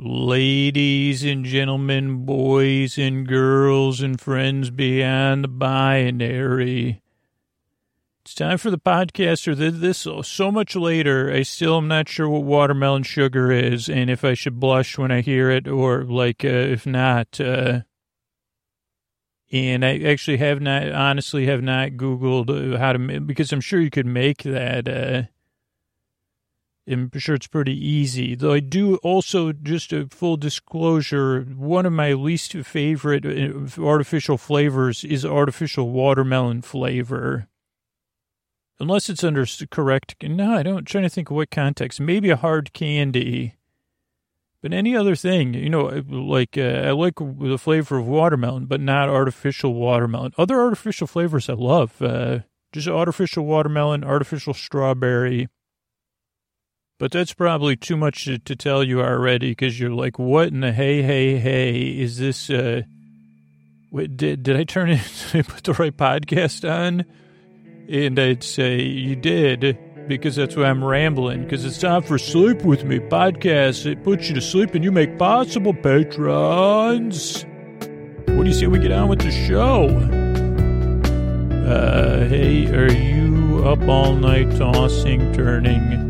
Ladies and gentlemen, boys and girls, and friends beyond the binary. It's time for the podcast, or this so much later. I still am not sure what watermelon sugar is, and if I should blush when I hear it, or like uh, if not. Uh, and I actually have not, honestly, have not Googled how to, make because I'm sure you could make that. Uh, I'm sure it's pretty easy. Though I do also, just a full disclosure, one of my least favorite uh, artificial flavors is artificial watermelon flavor. Unless it's under correct, no, I don't, trying to think of what context. Maybe a hard candy. But any other thing, you know, uh, like uh, I like the flavor of watermelon, but not artificial watermelon. Other artificial flavors I love, uh, just artificial watermelon, artificial strawberry, but that's probably too much to, to tell you already because you're like, what in the hey, hey, hey is this? Uh, wait, did, did I turn it, did I put the right podcast on? And I'd say, you did because that's why I'm rambling because it's time for Sleep With Me podcast. It puts you to sleep and you make possible patrons. What do you say we get on with the show? Uh, hey, are you up all night tossing, turning?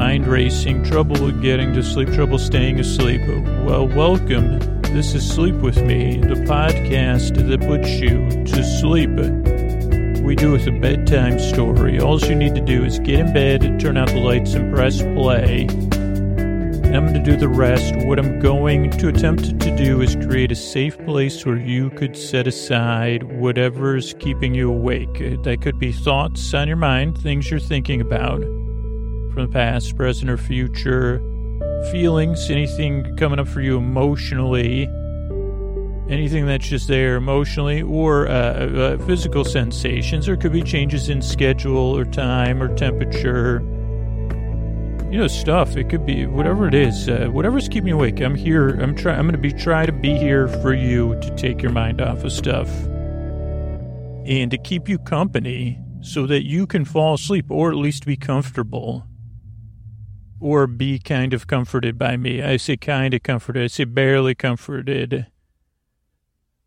Mind racing, trouble getting to sleep, trouble staying asleep. Well, welcome. This is Sleep With Me, the podcast that puts you to sleep. We do with a bedtime story. All you need to do is get in bed, turn out the lights, and press play. And I'm going to do the rest. What I'm going to attempt to do is create a safe place where you could set aside whatever's keeping you awake. That could be thoughts on your mind, things you're thinking about from the past, present, or future, feelings, anything coming up for you emotionally, anything that's just there emotionally, or uh, uh, physical sensations, or could be changes in schedule or time or temperature. You know, stuff. It could be whatever it is, uh, whatever's keeping you awake. I'm here. I'm trying. I'm going to be try to be here for you to take your mind off of stuff and to keep you company so that you can fall asleep or at least be comfortable or be kind of comforted by me. I say kind of comforted. I say barely comforted.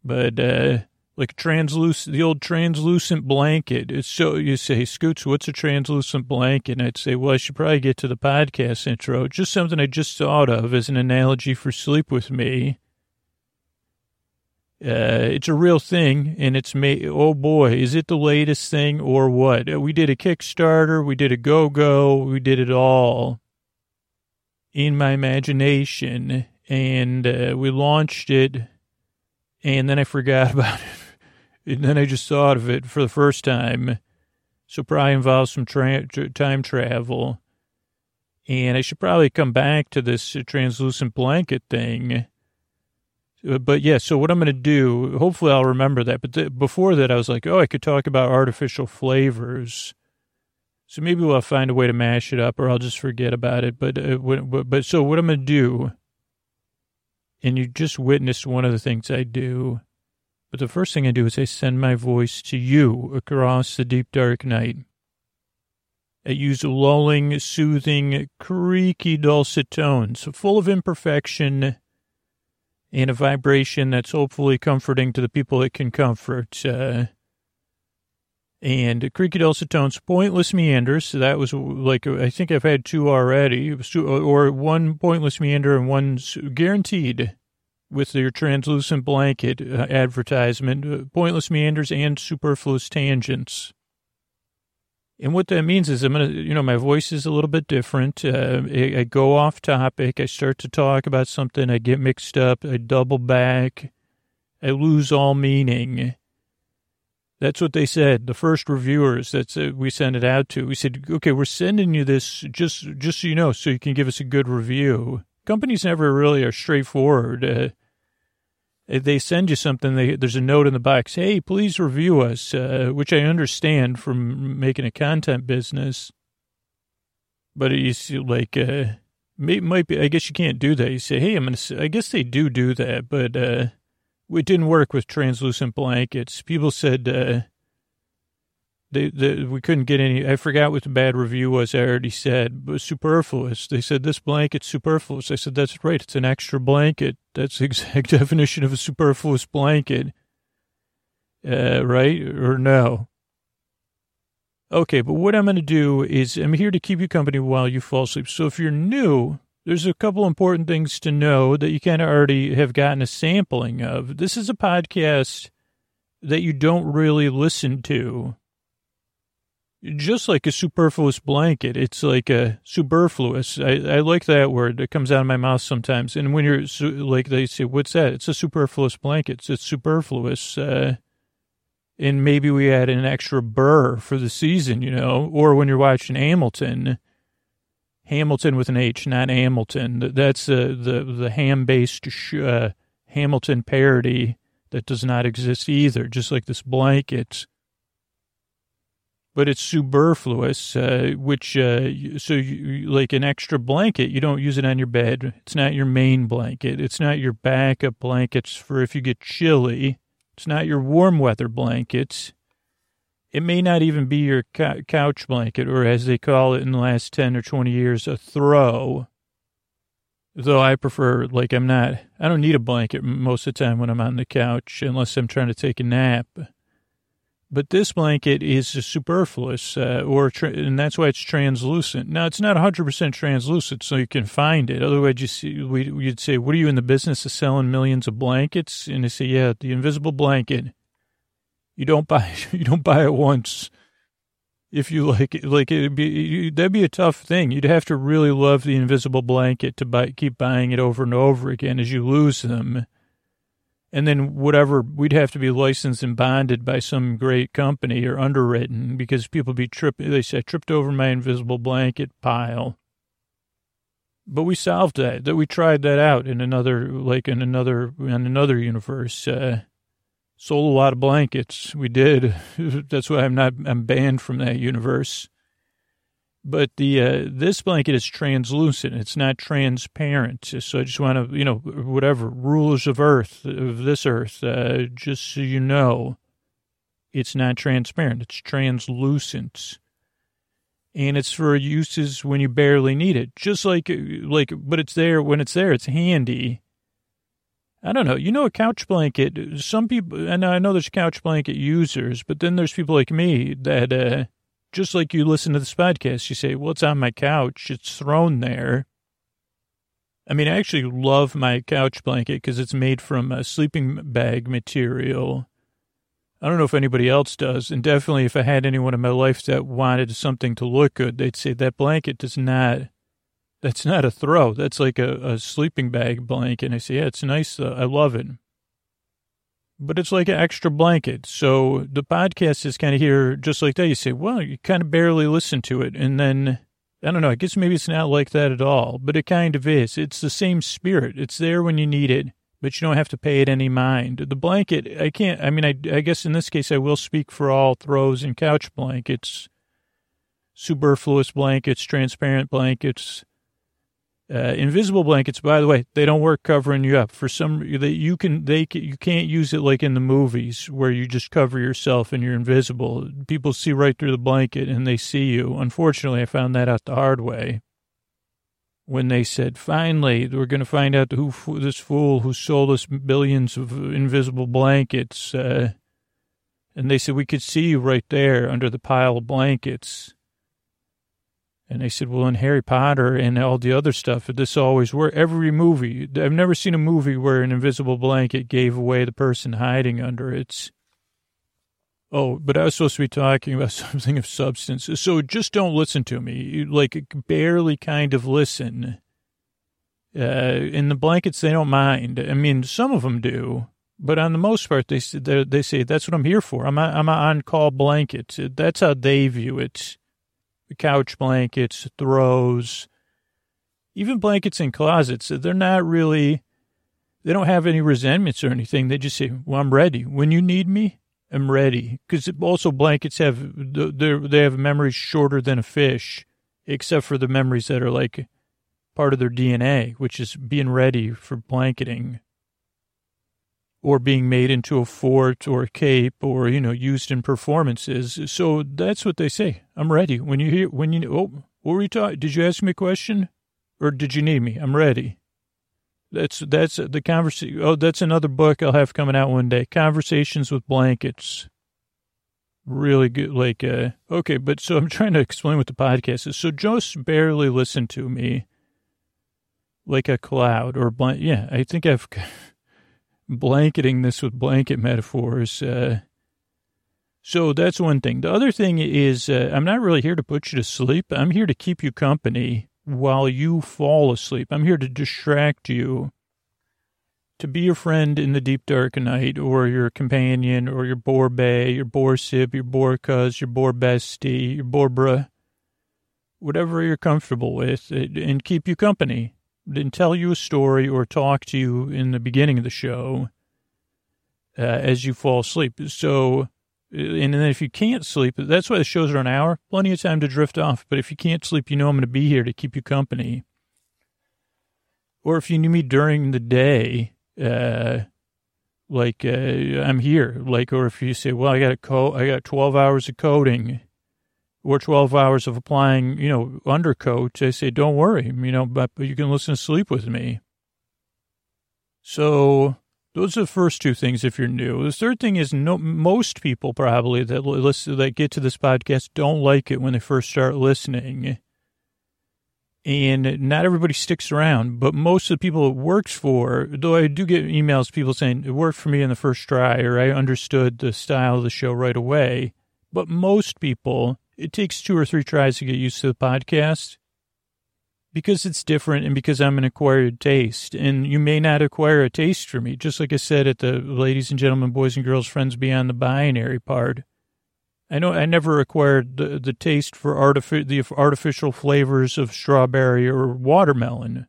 But, uh, like translucent, the old translucent blanket. It's so, you say, Scoots, what's a translucent blanket? And I'd say, well, I should probably get to the podcast intro. Just something I just thought of as an analogy for sleep with me. Uh, it's a real thing, and it's made. Oh boy, is it the latest thing or what? We did a Kickstarter, we did a Go Go, we did it all in my imagination, and uh, we launched it, and then I forgot about it, and then I just thought of it for the first time. So probably involves some tra- time travel, and I should probably come back to this translucent blanket thing. Uh, but yeah, so what I'm going to do, hopefully I'll remember that. But th- before that, I was like, oh, I could talk about artificial flavors so maybe we'll find a way to mash it up, or I'll just forget about it. But uh, but, but so what I'm gonna do, and you just witnessed one of the things I do. But the first thing I do is I send my voice to you across the deep dark night. I use lulling, soothing, creaky, dulcet tones, full of imperfection and a vibration that's hopefully comforting to the people it can comfort. Uh, and creaky dulcet tones, pointless meanders. So that was like I think I've had two already, or one pointless meander and one guaranteed with your translucent blanket uh, advertisement. Uh, pointless meanders and superfluous tangents. And what that means is I'm gonna, you know, my voice is a little bit different. Uh, I, I go off topic. I start to talk about something. I get mixed up. I double back. I lose all meaning that's what they said. The first reviewers that we sent it out to, we said, okay, we're sending you this just, just so you know, so you can give us a good review. Companies never really are straightforward. Uh, they send you something. They, there's a note in the box. Hey, please review us, uh, which I understand from making a content business. But it's like, uh, might be, I guess you can't do that. You say, Hey, I'm going to, I guess they do do that, but, uh, it didn't work with translucent blankets. People said uh, They, they, we couldn't get any. I forgot what the bad review was. I already said, but superfluous. They said this blanket's superfluous. I said that's right. It's an extra blanket. That's the exact definition of a superfluous blanket. Uh, right or no? Okay, but what I'm going to do is I'm here to keep you company while you fall asleep. So if you're new, there's a couple important things to know that you kind of already have gotten a sampling of. This is a podcast that you don't really listen to. Just like a superfluous blanket, it's like a superfluous. I, I like that word. It comes out of my mouth sometimes. And when you're like, they say, "What's that?" It's a superfluous blanket. It's superfluous. Uh, and maybe we add an extra burr for the season, you know. Or when you're watching Hamilton, Hamilton with an H, not Hamilton. That's uh, the the ham based uh, Hamilton parody that does not exist either. Just like this blanket, but it's superfluous. Uh, which uh, so you, like an extra blanket, you don't use it on your bed. It's not your main blanket. It's not your backup blankets for if you get chilly. It's not your warm weather blankets. It may not even be your couch blanket, or as they call it in the last 10 or 20 years, a throw. Though I prefer, like, I'm not, I don't need a blanket most of the time when I'm on the couch, unless I'm trying to take a nap. But this blanket is superfluous, uh, or tra- and that's why it's translucent. Now, it's not 100% translucent, so you can find it. Otherwise, you see, we, you'd say, "What are you in the business of selling millions of blankets?" And they say, "Yeah, the invisible blanket." You don't buy you don't buy it once. If you like it, like it'd be that'd be a tough thing. You'd have to really love the invisible blanket to buy keep buying it over and over again as you lose them. And then whatever we'd have to be licensed and bonded by some great company or underwritten because people be tripping. They say tripped over my invisible blanket pile. But we solved that. That we tried that out in another, like in another, in another universe. Uh, sold a lot of blankets. We did. That's why I'm not, I'm banned from that universe. But the, uh, this blanket is translucent. It's not transparent. So I just want to, you know, whatever rulers of earth, of this earth, uh, just so you know, it's not transparent. It's translucent. And it's for uses when you barely need it. Just like, like, but it's there when it's there, it's handy I don't know. You know, a couch blanket, some people, and I know there's couch blanket users, but then there's people like me that, uh, just like you listen to this podcast, you say, well, it's on my couch. It's thrown there. I mean, I actually love my couch blanket because it's made from a sleeping bag material. I don't know if anybody else does. And definitely if I had anyone in my life that wanted something to look good, they'd say that blanket does not that's not a throw. That's like a, a sleeping bag blanket. And I say, yeah, it's nice. Uh, I love it. But it's like an extra blanket. So the podcast is kind of here just like that. You say, well, you kind of barely listen to it. And then, I don't know, I guess maybe it's not like that at all, but it kind of is. It's the same spirit. It's there when you need it, but you don't have to pay it any mind. The blanket, I can't, I mean, I, I guess in this case, I will speak for all throws and couch blankets, superfluous blankets, transparent blankets uh, invisible blankets, by the way, they don't work covering you up. For some, they, you can they you can't use it like in the movies where you just cover yourself and you're invisible. People see right through the blanket and they see you. Unfortunately, I found that out the hard way. When they said, "Finally, we're going to find out who this fool who sold us billions of invisible blankets," uh, and they said we could see you right there under the pile of blankets. And they said, well, in Harry Potter and all the other stuff, this always worked. Every movie, I've never seen a movie where an invisible blanket gave away the person hiding under it. Oh, but I was supposed to be talking about something of substance. So just don't listen to me. Like, barely kind of listen. Uh, in the blankets, they don't mind. I mean, some of them do. But on the most part, they, they say, that's what I'm here for. I'm, a, I'm an on-call blanket. That's how they view it couch blankets, throws, even blankets in closets. They're not really, they don't have any resentments or anything. They just say, well, I'm ready. When you need me, I'm ready. Because also blankets have, they have memories shorter than a fish, except for the memories that are like part of their DNA, which is being ready for blanketing. Or being made into a fort or a cape or, you know, used in performances. So that's what they say. I'm ready. When you hear, when you, oh, what were you talking? Did you ask me a question or did you need me? I'm ready. That's, that's the conversation. Oh, that's another book I'll have coming out one day. Conversations with Blankets. Really good. Like, uh, okay, but so I'm trying to explain what the podcast is. So just barely listen to me like a cloud or blank. Yeah, I think I've blanketing this with blanket metaphors. Uh, so that's one thing. The other thing is, uh, I'm not really here to put you to sleep. I'm here to keep you company while you fall asleep. I'm here to distract you, to be your friend in the deep dark night, or your companion, or your bore bay, your bore sib, your bore cuz, your bore bestie, your bore whatever you're comfortable with, and keep you company and tell you a story or talk to you in the beginning of the show uh, as you fall asleep. So, and then if you can't sleep, that's why the shows are an hour, plenty of time to drift off. But if you can't sleep, you know I'm going to be here to keep you company. Or if you need me during the day, uh, like uh, I'm here, like, or if you say, well, I got a co- I got 12 hours of coding or 12 hours of applying, you know, undercoat, I say, don't worry, you know, but, you can listen to sleep with me. So those are the first two things if you're new. The third thing is no, most people probably that listen, that get to this podcast don't like it when they first start listening. And not everybody sticks around, but most of the people it works for, though I do get emails, people saying it worked for me in the first try, or I understood the style of the show right away. But most people, it takes two or three tries to get used to the podcast because it's different and because I'm an acquired taste. And you may not acquire a taste for me, just like I said at the ladies and gentlemen, boys and girls, friends beyond the binary part. I know I never acquired the, the taste for artifi- the artificial flavors of strawberry or watermelon.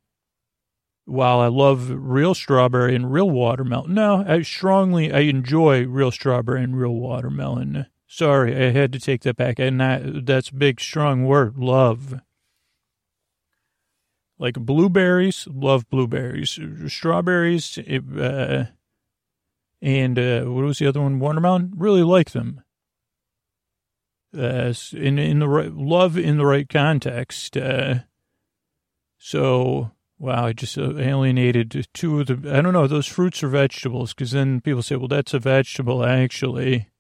While I love real strawberry and real watermelon, no, I strongly I enjoy real strawberry and real watermelon. Sorry, I had to take that back. And that, that's a big, strong word. Love. Like blueberries, love blueberries. Strawberries, uh, and uh, what was the other one? Watermelon. Really like them. Uh, in in the right love in the right context. Uh, so wow, I just uh, alienated two of the. I don't know. Those fruits or vegetables because then people say, well, that's a vegetable actually.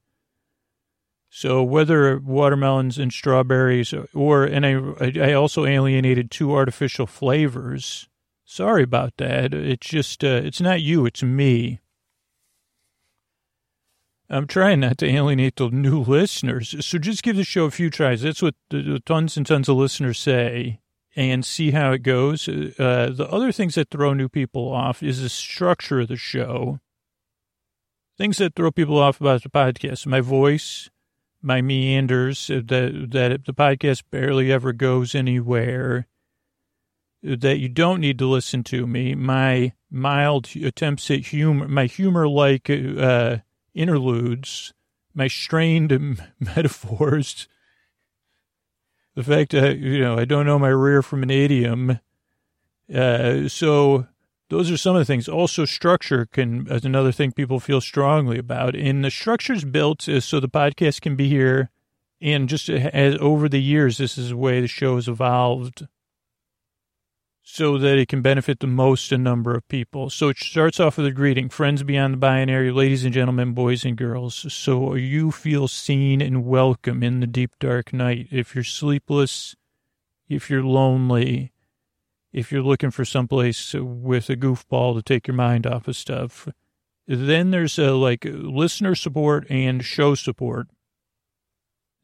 So whether watermelons and strawberries or, and I, I also alienated two artificial flavors. Sorry about that. It's just, uh, it's not you, it's me. I'm trying not to alienate the new listeners. So just give the show a few tries. That's what the, tons and tons of listeners say and see how it goes. Uh, the other things that throw new people off is the structure of the show. Things that throw people off about the podcast, my voice, my meanders, uh, that, that the podcast barely ever goes anywhere, that you don't need to listen to me, my mild attempts at humor, my humor-like uh, interludes, my strained metaphors, the fact that, you know, I don't know my rear from an idiom. Uh, so those are some of the things. Also, structure can is another thing people feel strongly about. And the structure's built so the podcast can be here. And just as over the years, this is the way the show has evolved so that it can benefit the most a number of people. So it starts off with a greeting, friends beyond the binary, ladies and gentlemen, boys and girls. So you feel seen and welcome in the deep dark night. If you're sleepless, if you're lonely, if you're looking for someplace with a goofball to take your mind off of stuff. Then there's a, like listener support and show support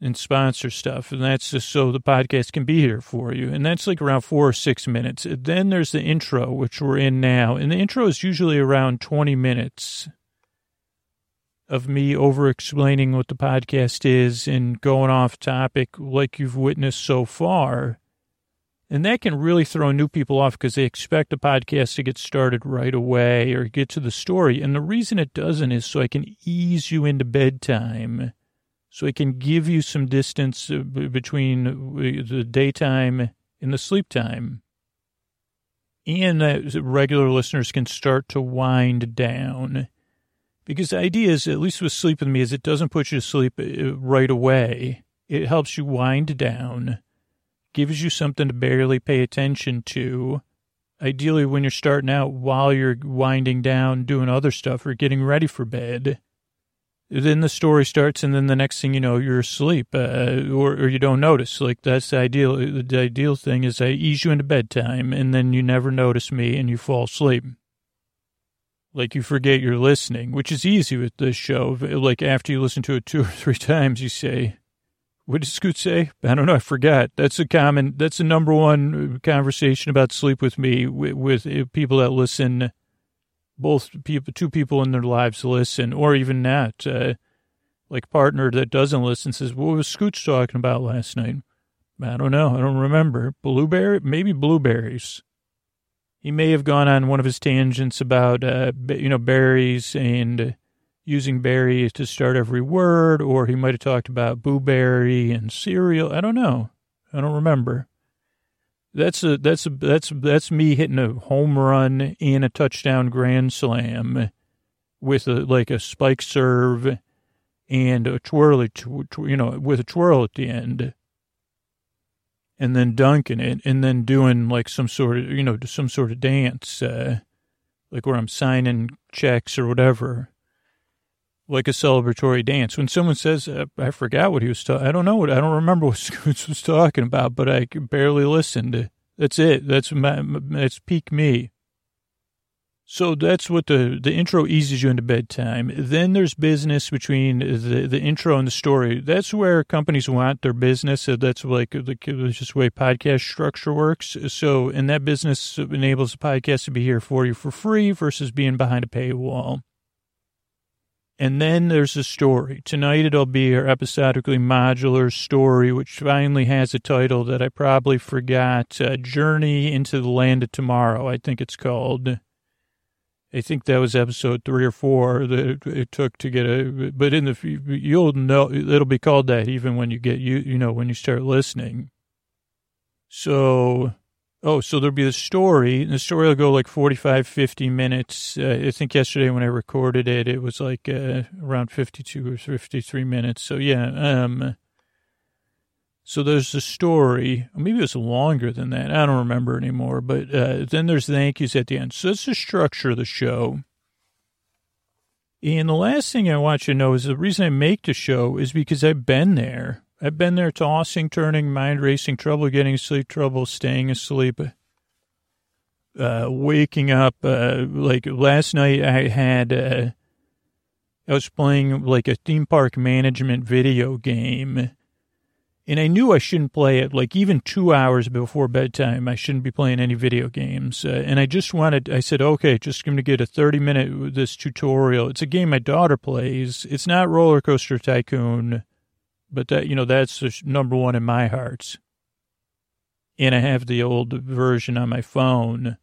and sponsor stuff. And that's just so the podcast can be here for you. And that's like around four or six minutes. Then there's the intro, which we're in now. And the intro is usually around 20 minutes of me over explaining what the podcast is and going off topic like you've witnessed so far. And that can really throw new people off because they expect a podcast to get started right away or get to the story. And the reason it doesn't is so I can ease you into bedtime, so I can give you some distance uh, between uh, the daytime and the sleep time. And regular listeners can start to wind down. Because the idea is, at least with sleep with me, is it doesn't put you to sleep uh, right away. It helps you wind down, gives you something to barely pay attention to. Ideally, when you're starting out, while you're winding down, doing other stuff or getting ready for bed. Then the story starts, and then the next thing you know, you're asleep, uh, or, or you don't notice. Like that's the ideal. The ideal thing is I ease you into bedtime, and then you never notice me, and you fall asleep. Like you forget you're listening, which is easy with this show. Like after you listen to it two or three times, you say, "What did Scoot say?" I don't know. I forgot. That's a common. That's the number one conversation about sleep with me with, with uh, people that listen both people, two people in their lives listen, or even not. Uh, like partner that doesn't listen says, "What was Scoots talking about last night?" I don't know. I don't remember. Blueberry, maybe blueberries. He may have gone on one of his tangents about, uh, you know, berries and using berries to start every word, or he might have talked about blueberry and cereal. I don't know. I don't remember. That's a that's a that's that's me hitting a home run and a touchdown grand slam with a like a spike serve and a twirly, tw- you know, with a twirl at the end, and then dunking it, and then doing like some sort of you know some sort of dance, uh, like where I'm signing checks or whatever like a celebratory dance. When someone says, uh, I forgot what he was talking, I don't know what, I don't remember what Scoots was talking about, but I barely listened. That's it. That's my, that's peak me. So that's what the, the intro eases you into bedtime. Then there's business between the, the intro and the story. That's where companies want their business. That's like the, just way podcast structure works. So, and that business enables the podcast to be here for you for free versus being behind a paywall. And then there's a story. Tonight it'll be our episodically modular story, which finally has a title that I probably forgot. Uh, Journey into the Land of Tomorrow, I think it's called. I think that was episode three or four that it took to get a, but in the, you'll know, it'll be called that even when you get, you, you know, when you start listening. So Oh, so there'll be the story, and the story will go like 45, 50 minutes. Uh, I think yesterday when I recorded it, it was like uh, around 52 or 53 minutes. So, yeah. Um, so there's the story. Maybe it was longer than that. I don't remember anymore. But uh, then there's the thank yous at the end. So that's the structure of the show. And the last thing I want you to know is the reason I make the show is because I've been there. I've been there tossing, turning, mind racing, trouble getting sleep, trouble staying asleep, uh, waking up. Uh, like last night, I had, uh, I was playing like a theme park management video game. And I knew I shouldn't play it like even two hours before bedtime. I shouldn't be playing any video games. Uh, and I just wanted, I said, okay, just going to get a 30 minute, this tutorial. It's a game my daughter plays. It's not Roller Coaster Tycoon but that you know that's number one in my hearts. And I have the old version on my phone.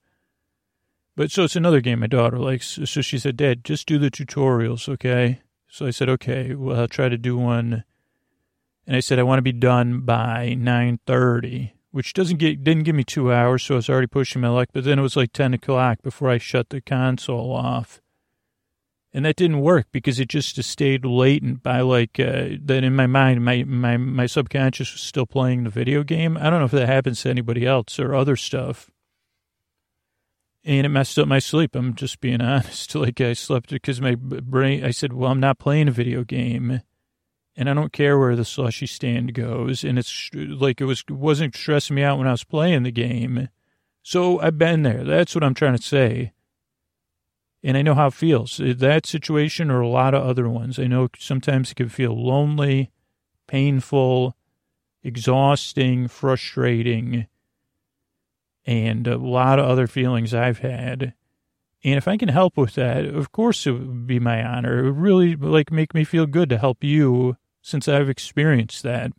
But so it's another game my daughter likes. So she said, Dad, just do the tutorials, okay? So I said, okay, well, I'll try to do one. And I said, I want to be done by 9.30, which doesn't get, didn't give me two hours, so I was already pushing my luck. But then it was like 10 o'clock before I shut the console off. And that didn't work because it just stayed latent by like, uh, that in my mind, my, my, my subconscious was still playing the video game. I don't know if that happens to anybody else or other stuff. And it messed up my sleep. I'm just being honest. Like I slept because my brain, I said, well, I'm not playing a video game and I don't care where the slushy stand goes. And it's like it was wasn't stressing me out when I was playing the game. So I've been there. That's what I'm trying to say and I know how it feels. Uh, that situation or a lot of other ones. I know sometimes it can feel lonely, painful, exhausting, frustrating, and a lot of other feelings I've had. And if I can help with that, of course it would be my honor. It would really like make me feel good to help you since I've experienced that.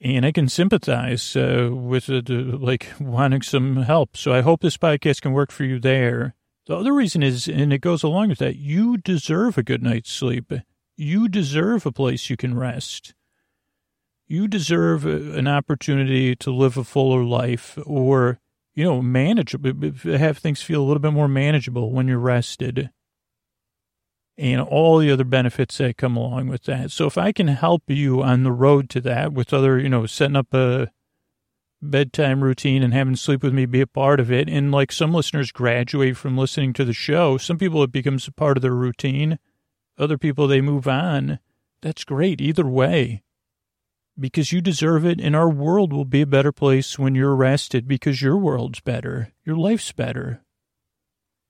And I can sympathize uh, with uh, like wanting some help. So I hope this podcast can work for you there. The other reason is, and it goes along with that, you deserve a good night's sleep. You deserve a place you can rest. You deserve an opportunity to live a fuller life or, you know, manage, have things feel a little bit more manageable when you're rested. and all the other benefits that come along with that. So if I can help you on the road to that with other, you know, setting up a bedtime routine and having sleep with me be a part of it. And like some listeners graduate from listening to the show. Some people it becomes a part of their routine. Other people they move on. That's great either way. Because you deserve it and our world will be a better place when you're rested because your world's better. Your life's better.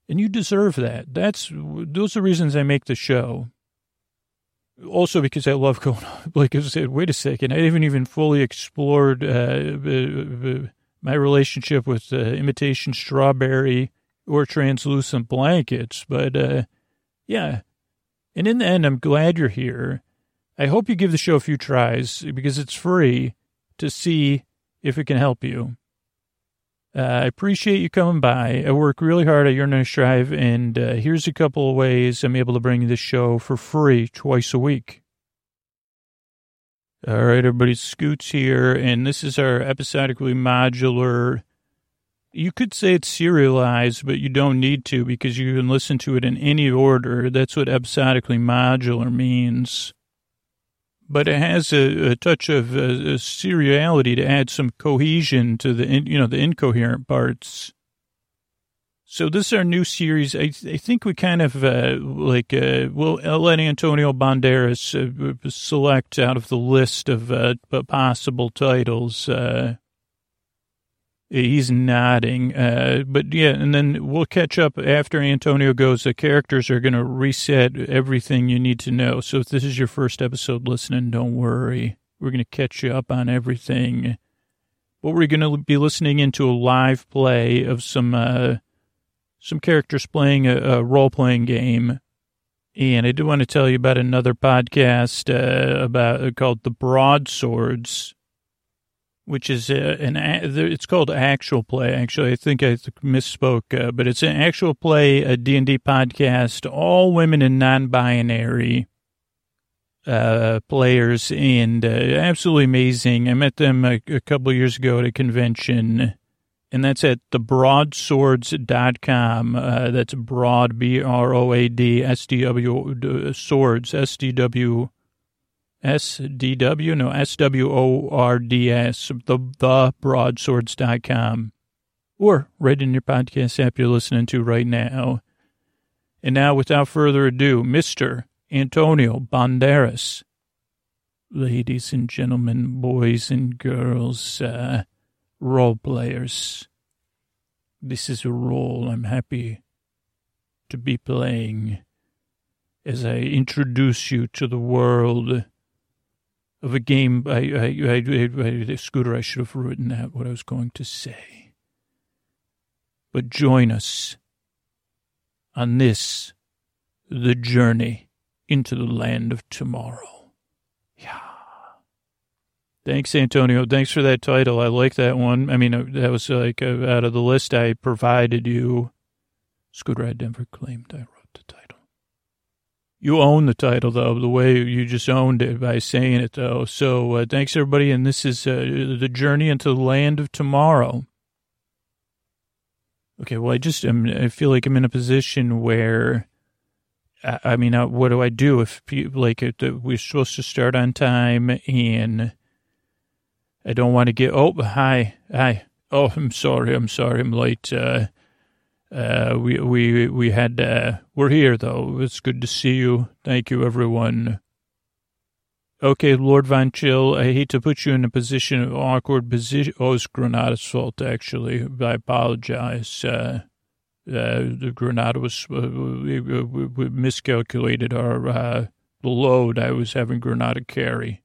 And you deserve that. That's those are reasons I make the show. Also because I love going, like I said, wait a second, I haven't even fully explored uh, uh, uh, my relationship with uh, imitation strawberry or translucent blankets. But uh, yeah, and in the end, I'm glad you're here. I hope you give the show a few tries because it's free to see if it can help you. Uh, I appreciate you coming by. I work really hard at Your Nice Drive, and uh, here's a couple of ways I'm able to bring this show for free twice a week. All right, everybody, Scoots here, and this is our episodically modular. You could say it's serialized, but you don't need to because you can listen to it in any order. That's what episodically modular means but it has a, a touch of uh, seriality to add some cohesion to the, you know, the incoherent parts. So this is our new series. I, I think we kind of uh, like uh, we'll let Antonio Banderas uh, select out of the list of uh, possible titles. He's nodding. Uh, but yeah, and then we'll catch up after Antonio goes. The characters are going to reset everything you need to know. So if this is your first episode listening, don't worry. We're going to catch you up on everything. But we're going to be listening into a live play of some, uh, some characters playing a, a role playing game. And I do want to tell you about another podcast, uh, about called The Broadswords which is a, an it's called actual play. Actually, I think I misspoke, uh, but it's an actual play, a D and D podcast, all women and non-binary uh, players, and uh, absolutely amazing. I met them a, a couple years ago at a convention, and that's at thebroadswords.com. Uh, that's broad, B R O A D S D W swords, S D W SDW, no, S-W-O-R-D-S, the, the broadswords.com, or right in your podcast app you're listening to right now. And now, without further ado, Mr. Antonio Banderas. Ladies and gentlemen, boys and girls, uh, role players. This is a role I'm happy to be playing as I introduce you to the world of a game. I, I, I, I, Scooter, I should have written that, what I was going to say. But join us on this, the journey into the land of tomorrow. Yeah. Thanks, Antonio. Thanks for that title. I like that one. I mean, uh, that was like uh, out of the list I provided you. Scooter, I never claimed I wrote. You own the title, though, the way you just owned it by saying it, though. So uh, thanks, everybody. And this is uh, the journey into the land of tomorrow. Okay, well, I just am, I feel like I'm in a position where, I, I mean, uh, what do I do if, people, like, we're supposed to start on time and I don't want to get, oh, hi, hi. Oh, I'm sorry, I'm sorry, I'm late. Uh, uh, we, we, we had, uh, we're here though. It's good to see you. Thank you, everyone. Okay, Lord Von Chill, I hate to put you in a position of awkward position. Oh, it's Granada's fault, actually. I apologize. Uh, uh, the Granada was, uh, we, we, miscalculated our, uh, the load I was having Granada carry.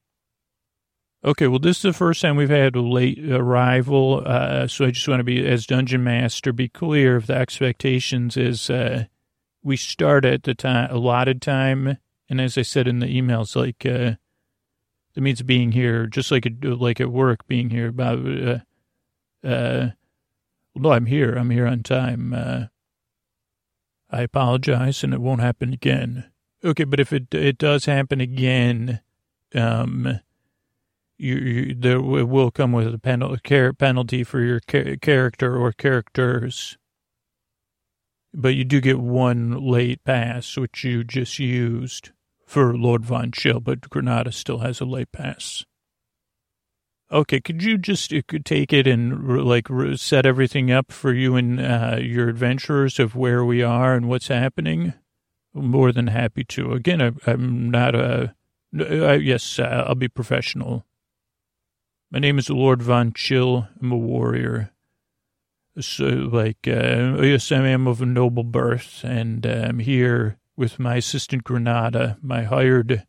Okay, well, this is the first time we've had a late arrival, uh, so I just want to be, as dungeon master, be clear of the expectations. Is uh, we start at the time allotted time, and as I said in the emails, like uh, it means being here, just like it, like at work, being here. About, uh, uh, no, I'm here. I'm here on time. Uh, I apologize, and it won't happen again. Okay, but if it it does happen again, um you, you there will come with a penalty penalty for your character or characters. but you do get one late pass, which you just used for Lord Von Chill, but Granada still has a late pass. Okay, could you just you could take it and like set everything up for you and uh, your adventurers of where we are and what's happening? more than happy to. Again, I, am not a. Uh, yes, uh, I'll be professional. My name is Lord Von Chill. I'm a warrior. So, like, uh, yes, I am of a noble birth, and uh, I'm here with my assistant Granada, my hired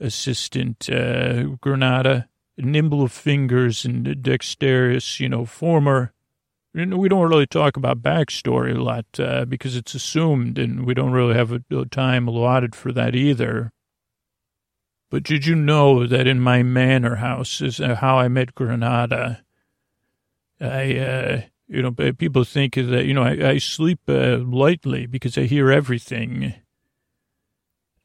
assistant uh, Granada, nimble of fingers and dexterous, you know, former we don't really talk about backstory a lot uh, because it's assumed, and we don't really have a, a, time allotted for that either. But did you know that in my manor house is uh, how I met Granada? I, uh, you know, people think that you know I, I sleep uh, lightly because I hear everything.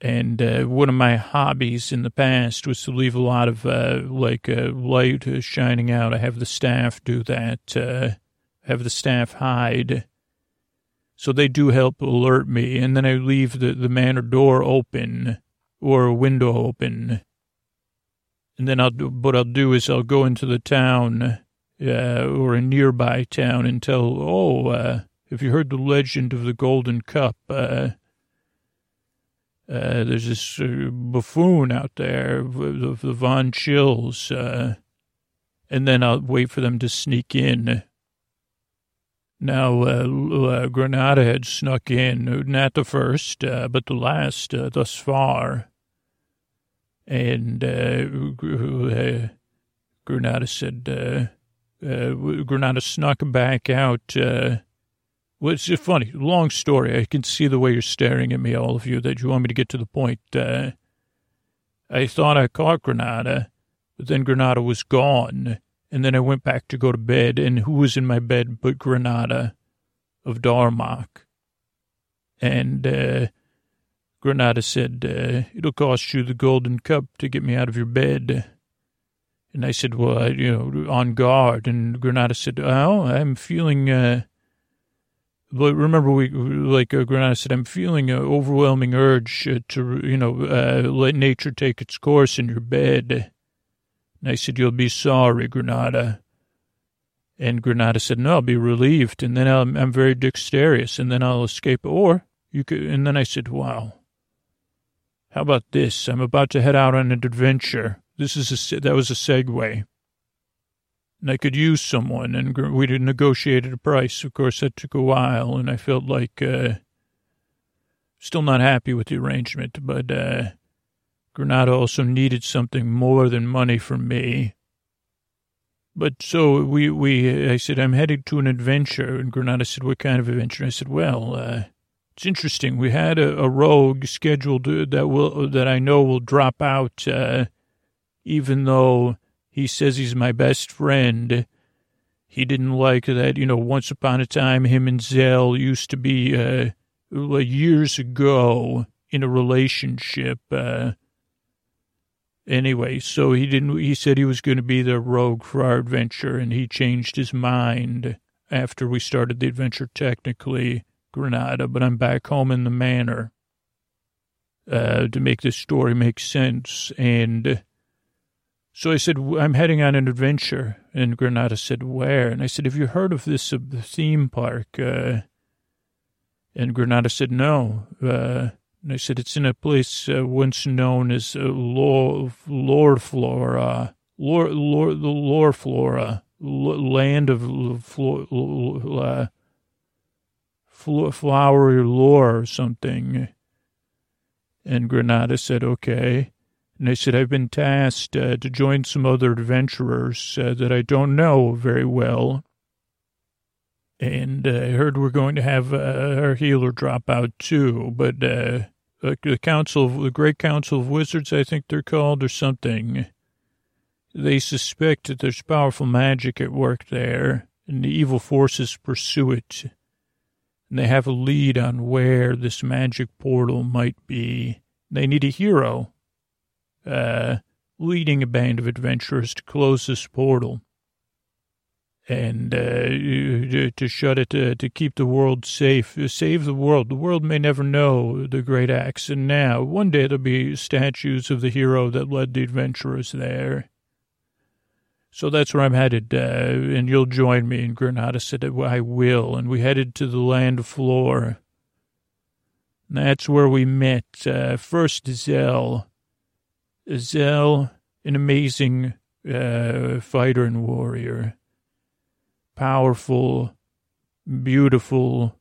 And uh, one of my hobbies in the past was to leave a lot of uh, like light shining out. I have the staff do that have the staff hide. So they do help alert me, and then I leave the, the manor door open or a window open. And then I'll do, what I'll do is I'll go into the town uh, or a nearby town and tell, oh, uh, have you heard the legend of the Golden Cup? Uh, uh, there's this uh, buffoon out there, the, the Von Chills, uh, and then I'll wait for them to sneak in now, uh, Granada had snuck in, not the first, but the last thus far. And uh, uh, Granada said, Granada snuck back out. well, it's funny, long story. I can see the way you're staring at me, all of you, that you want me to get to the point. Uh, I thought I caught Granada, but then Granada was gone and then I went back to go to bed, and who was in my bed but Granada of Darmok? And uh, Granada said, uh, It'll cost you the golden cup to get me out of your bed. And I said, Well, I, you know, on guard. And Granada said, Oh, I'm feeling. Uh, remember, we like uh, Granada said, I'm feeling an overwhelming urge to, you know, uh, let nature take its course in your bed. And I said, You'll be sorry, Granada. And Granada said, No, I'll be relieved. And then i am very dexterous, and then I'll escape. Or you could, and then I said, Wow. How about this? I'm about to head out on an adventure. This is a, that was a segue. And I could use someone, and we negotiated a price. Of course, that took a while, and I felt like, uh, still not happy with the arrangement, but, uh, Granada also needed something more than money from me. But so we, we, I said, I'm headed to an adventure. And Granada said, what kind of adventure? I said, well, uh, it's interesting. We had a, a rogue scheduled that will, that I know will drop out, uh, even though he says he's my best friend. He didn't like that, you know, once upon a time, him and Zell used to be, uh, years ago in a relationship, uh, Anyway, so he didn't, he said he was going to be the rogue for our adventure, and he changed his mind after we started the adventure, technically, Granada, but I'm back home in the manor uh, to make this story make sense. And so I said, I'm heading on an adventure. And Granada said, Where? And I said, Have you heard of this uh, theme park? Uh, and Granada said, No. Uh, and I said, it's in a place uh, once known as uh, Lore, Lore Flora, Lore, Lore, the Lore Flora, land of flora, uh, flowery lore or something. And Granada said, okay. And I said, I've been tasked uh, to join some other adventurers uh, that I don't know very well. And uh, I heard we're going to have uh, our healer drop out too, but uh, the council, of, the Great Council of Wizards, I think they're called, or something. They suspect that there's powerful magic at work there, and the evil forces pursue it. And they have a lead on where this magic portal might be. They need a hero, uh, leading a band of adventurers to close this portal. and uh, to shut it, uh, to keep the world safe, save the world. The world may never know the great acts, and now one day there'll be statues of the hero that led the adventurers there. So that's where I'm headed, uh, and you'll join me. And Granada said, I will. And we headed to the land floor. That's where we met. Uh, first, Zell. Zell, an amazing uh, fighter and warrior powerful, beautiful,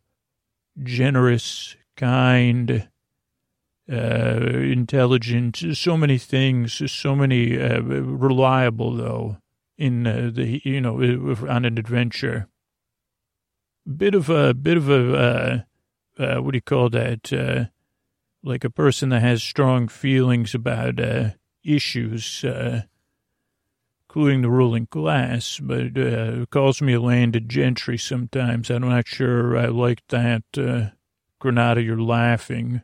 generous, kind, uh, intelligent, so many things, so many, uh, reliable though, in uh, the, you know, on an adventure. Bit of a, bit of a, uh, uh, what do you call that? Uh, like a person that has strong feelings about, issues, including the ruling class, but uh, calls me a landed gentry sometimes. I'm not sure I like that. Uh, Granada, you're laughing.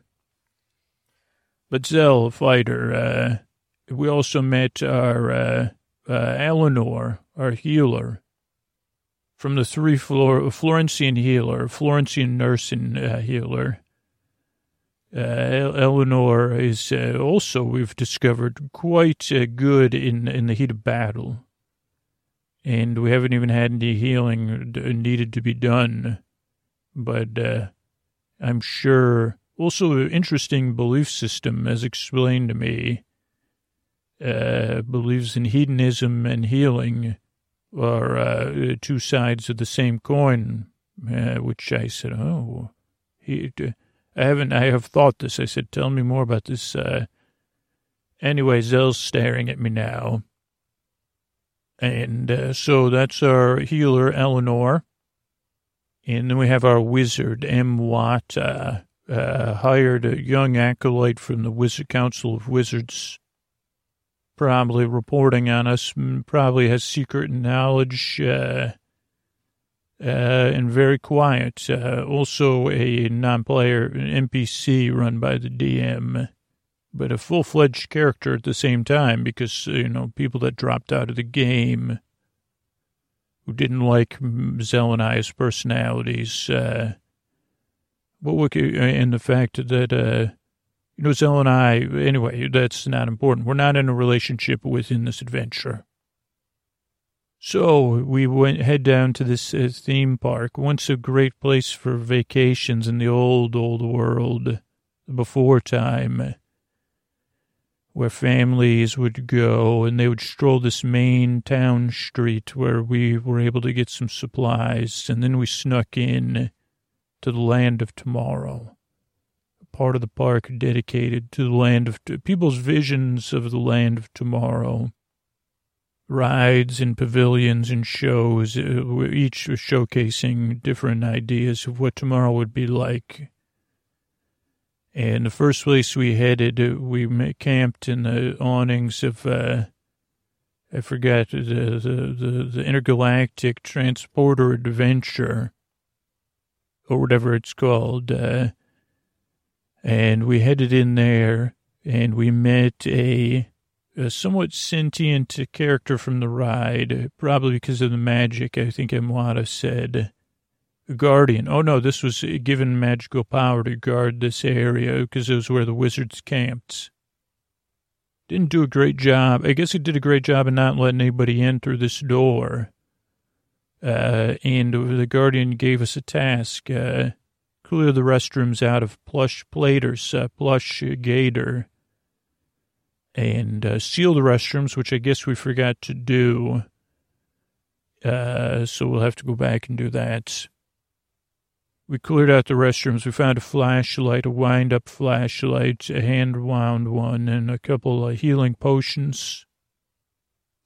But Zell, fighter, uh, we also met our uh, uh, Eleanor, our healer, from the three Florentine healer, Florentine nursing uh, healer. Uh, Eleanor is uh, also, we've discovered, quite uh, good in, in the heat of battle. And we haven't even had any healing needed to be done. But uh, I'm sure, also, an interesting belief system, as explained to me, uh, believes in hedonism and healing are uh, two sides of the same coin, which I said, oh, he I haven't, I have thought this. I said, tell me more about this. Uh, anyway, Zell's staring at me now. And uh, so that's our healer, Eleanor. And then we have our wizard, M. Watt, uh, uh, hired a young acolyte from the Wizard Council of Wizards, probably reporting on us, probably has secret knowledge, uh, uh, and very quiet. Uh, also a non-player NPC run by the DM, but a full-fledged character at the same time because, you know, people that dropped out of the game who didn't like Zell and I's personalities, uh, but look, and the fact that, uh, you know, Zell and I, anyway, that's not important. We're not in a relationship within this adventure. So we went head down to this uh, theme park. Once a great place for vacations in the old old world, before time, where families would go and they would stroll this main town street where we were able to get some supplies, and then we snuck in to the land of tomorrow. Part of the park dedicated to the land of people's visions of the land of tomorrow rides and pavilions and shows, uh, each showcasing different ideas of what tomorrow would be like. And the first place we headed, uh, we camped in the awnings of, uh, I forgot, the, the, the, the Intergalactic Transporter Adventure, or whatever it's called. Uh, and we headed in there, and we met a a somewhat sentient character from the ride, probably because of the magic, I think Amwata said. Guardian. Oh, no, this was given magical power to guard this area because it was where the wizards camped. Didn't do a great job. I guess he did a great job of not letting anybody in through this door. Uh, and the guardian gave us a task, uh, clear the restrooms out of plush platers, uh, plush gator and uh, seal the restrooms, which I guess we forgot to do. Uh, so we'll have to go back and do that. We cleared out the restrooms. We found a flashlight, a wind up flashlight, a hand wound one, and a couple of healing potions.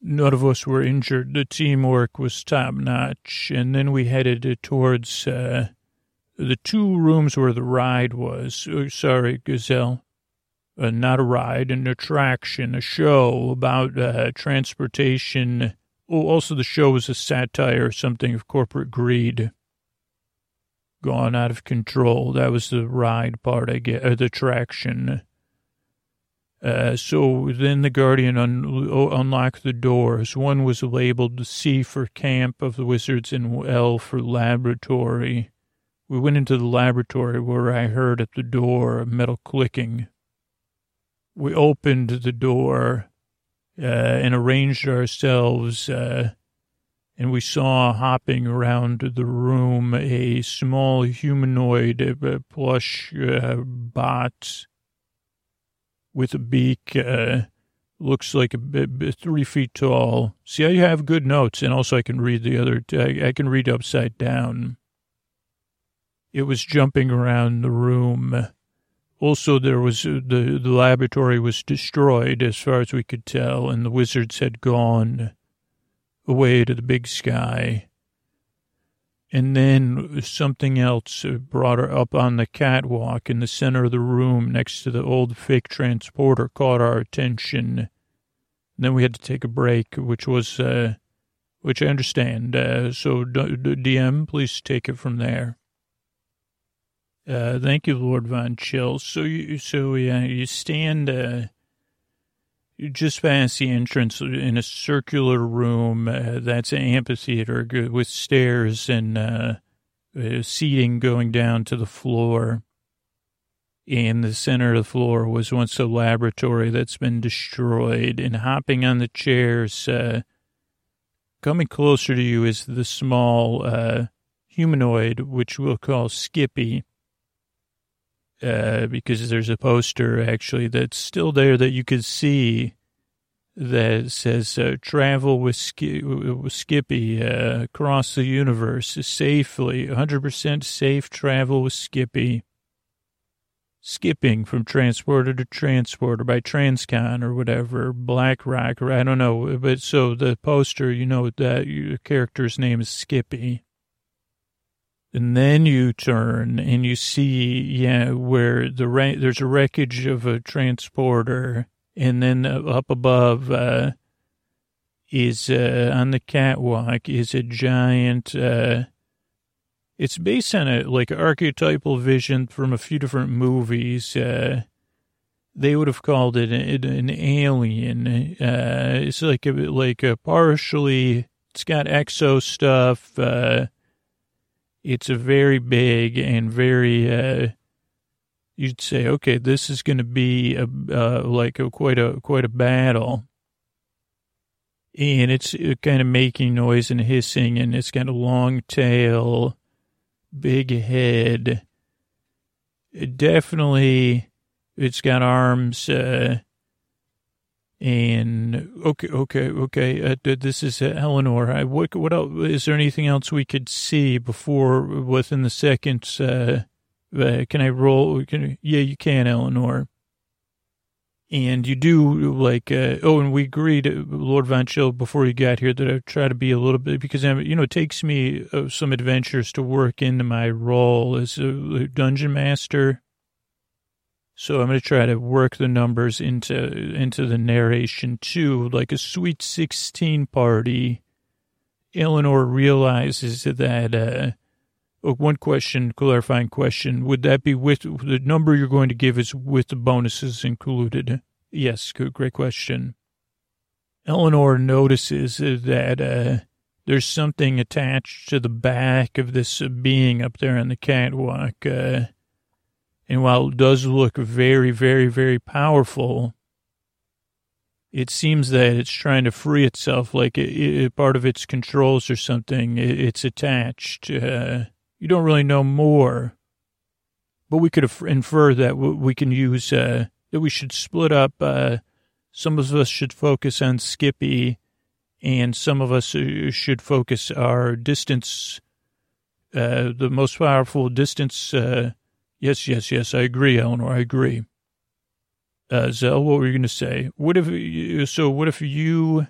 None of us were injured. The teamwork was top notch. And then we headed towards uh, the two rooms where the ride was. Oh, sorry, Gazelle uh, not a ride, an attraction, a show about uh, transportation. Oh, also the show was a satire, something of corporate greed. Gone out of control. That was the ride part, I get, or the attraction. Uh, so then the guardian un- unlocked the doors. One was labeled C for camp of the wizards and L for laboratory. We went into the laboratory where I heard at the door a metal clicking. We opened the door uh, and arranged ourselves, uh, and we saw hopping around the room a small humanoid uh, plush uh, bot with a beak, uh, looks like a three feet tall. See, I have good notes, and also I can read the other. I, I can read upside down. It was jumping around the room. Also, there was uh, the the laboratory was destroyed as far as we could tell, and the wizards had gone away to the big sky. And then something else brought her up on the catwalk in the center of the room next to the old fake transporter caught our attention. And then we had to take a break, which was, uh, which I understand. Uh, so DM, please take it from there. Uh, thank you, Lord Von Chill. So you, so yeah, you stand, uh, just past the entrance in a circular room. Uh, that's an amphitheater with stairs and uh, uh, seating going down to the floor. In the center of the floor was once a laboratory that's been destroyed. And hopping on the chairs, coming closer to you is the small humanoid, which we'll call Skippy. Uh, because there's a poster actually that's still there that you could see that says uh, travel with, Sk- with Skippy uh, across the universe safely, 100% safe travel with Skippy. Skipping from transporter to transporter by Transcon or whatever, BlackRock or I don't know. But so the poster, you know, that your character's name is Skippy. And then you turn and you see, yeah, where the there's a wreckage of a transporter, and then up above uh, is uh, on the catwalk is a giant. Uh, it's based on a like archetypal vision from a few different movies. Uh, they would have called it an, an alien. Uh, it's like a like a partially. It's got exo stuff. It's a very big and very, uh, you'd say, okay, this is going to be a, uh, like a, quite a, quite a battle. And it's uh, kind of making noise and hissing and it's got a long tail, big head. It definitely, it's got arms, uh, and okay, okay, okay. Uh, this is uh, Eleanor. I, what, what else, is there anything else we could see before within the seconds? Uh, uh, can I roll? Can, yeah, you can, Eleanor. And you do like, uh, oh, and we agreed, uh, Lord Von Chill, before you got here, that I try to be a little bit because I'm, you know, it takes me some adventures to work into my role as a dungeon master so I'm going to try to work the numbers into into the narration too, like a sweet 16 party. Eleanor realizes that uh, oh, one question, clarifying question, would that be with the number you're going to give is with the bonuses included? Yes, good, great question. Eleanor notices that uh, there's something attached to the back of this being up there on the catwalk. Uh, and while it does look very, very, very powerful, it seems that it's trying to free itself, like it, it, part of its controls or something. It, it's attached. Uh, you don't really know more, but we could infer that we can use uh, that we should split up. Uh, some of us should focus on Skippy, and some of us uh, should focus our distance. Uh, the most powerful distance uh, Yes, yes, yes. I agree, Eleanor. I agree. Uh, Zell, what were you going to say? What if you, so? What if you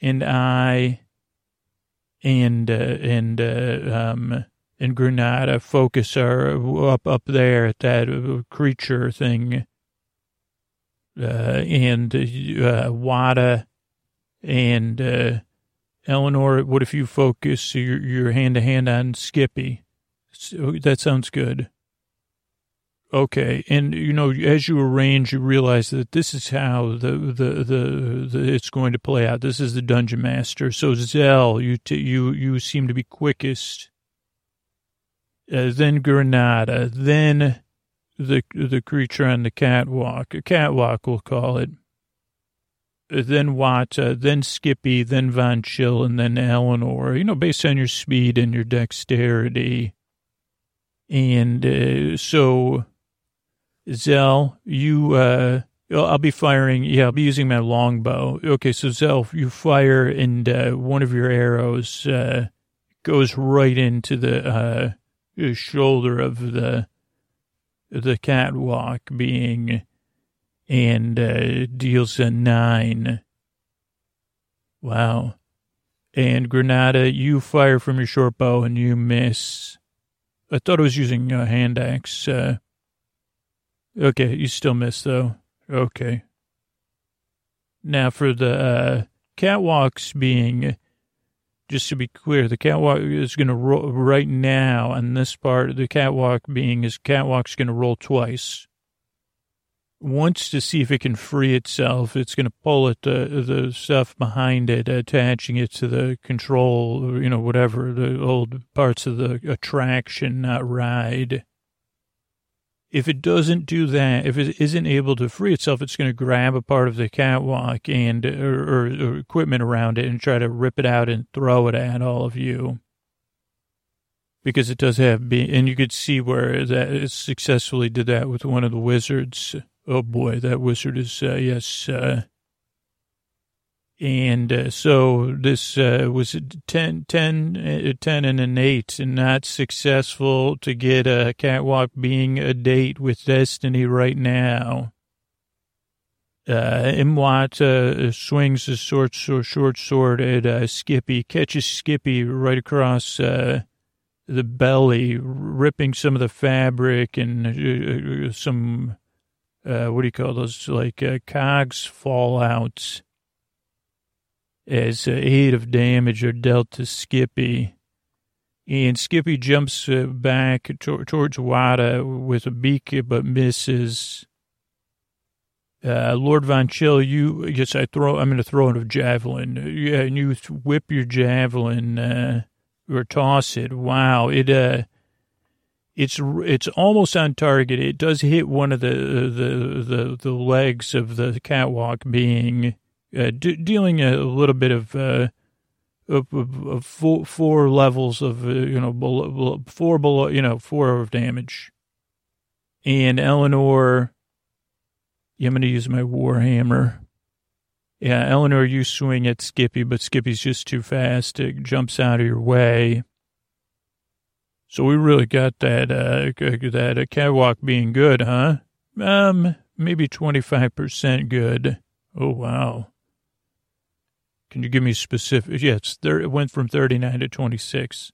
and I and uh, and uh, um and Granada focus our up up there at that uh, creature thing, uh, and uh, Wada and uh, Eleanor. What if you focus your your hand to hand on Skippy? So that sounds good. Okay, and you know, as you arrange, you realize that this is how the the the, the it's going to play out. This is the dungeon master. So Zell, you t- you you seem to be quickest. Uh, then Granada, then the the creature on the catwalk, a catwalk we'll call it. Uh, then Wata, then Skippy, then Von Chill, and then Eleanor. You know, based on your speed and your dexterity. And uh, so Zell, you, uh, I'll be firing. Yeah, I'll be using my longbow. Okay, so Zell, you fire, and uh, one of your arrows uh, goes right into the uh, shoulder of the the catwalk being, and uh, deals a nine. Wow. And Granada, you fire from your short bow and you miss. I thought I was using a hand axe. Uh, Okay, you still miss though. Okay. Now for the uh, catwalks being, just to be clear, the catwalk is going to roll right now on this part. The catwalk being is catwalk's going to roll twice. Once to see if it can free itself, it's going to pull at the the stuff behind it, attaching it to the control, you know, whatever the old parts of the attraction, not ride if it doesn't do that, if it isn't able to free itself, it's going to grab a part of the catwalk and or, or, equipment around it and try to rip it out and throw it at all of you. Because it does have, be- and you could see where that it successfully did that with one of the wizards. Oh boy, that wizard is uh, yes, uh, and uh, so this uh, was 10, 10, uh, 10 and an 8 and not successful to get a catwalk being a date with Destiny right now. Uh, Imwat uh, swings a short, short, short sword at uh, Skippy, catches Skippy right across uh, the belly, ripping some of the fabric and uh, some, uh, what do you call those, like cogs fall out as uh, eight of damage are dealt to Skippy. And Skippy jumps uh, back to- towards Wada with a beak, but misses. Uh, Lord Von Chill, you, yes, I throw, I'm going to throw in a javelin. Yeah, and you whip your javelin, uh, or toss it. Wow. It, uh, it's, it's almost on target. It does hit one of the, the, the, the legs of the catwalk being, uh, d- dealing a little bit of, uh, of, of, of four, four, levels of, uh, you know, below, four below, you know, four of damage. And Eleanor, yeah, I'm going to use my Warhammer. Yeah, Eleanor, you swing at Skippy, but Skippy's just too fast. It jumps out of your way. So we really got that, uh, that uh, catwalk being good, huh? Um, maybe 25% good. Oh, wow. Can you give me specific? Yes, there, it went from 39 to 26.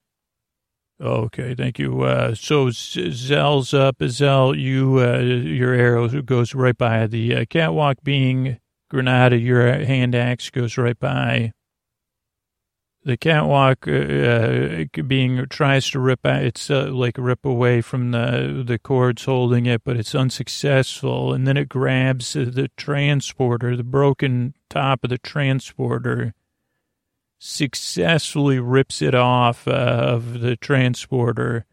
Okay, thank you. Uh, so Zell's up. Zell, you, uh, your arrow goes right by the uh, catwalk being Granada. Your hand axe goes right by the catwalk uh, uh, being tries to rip out. It's uh, like rip away from the the cords holding it, but it's unsuccessful. And then it grabs the transporter, the broken top of the transporter, successfully rips it off uh, of the transporter,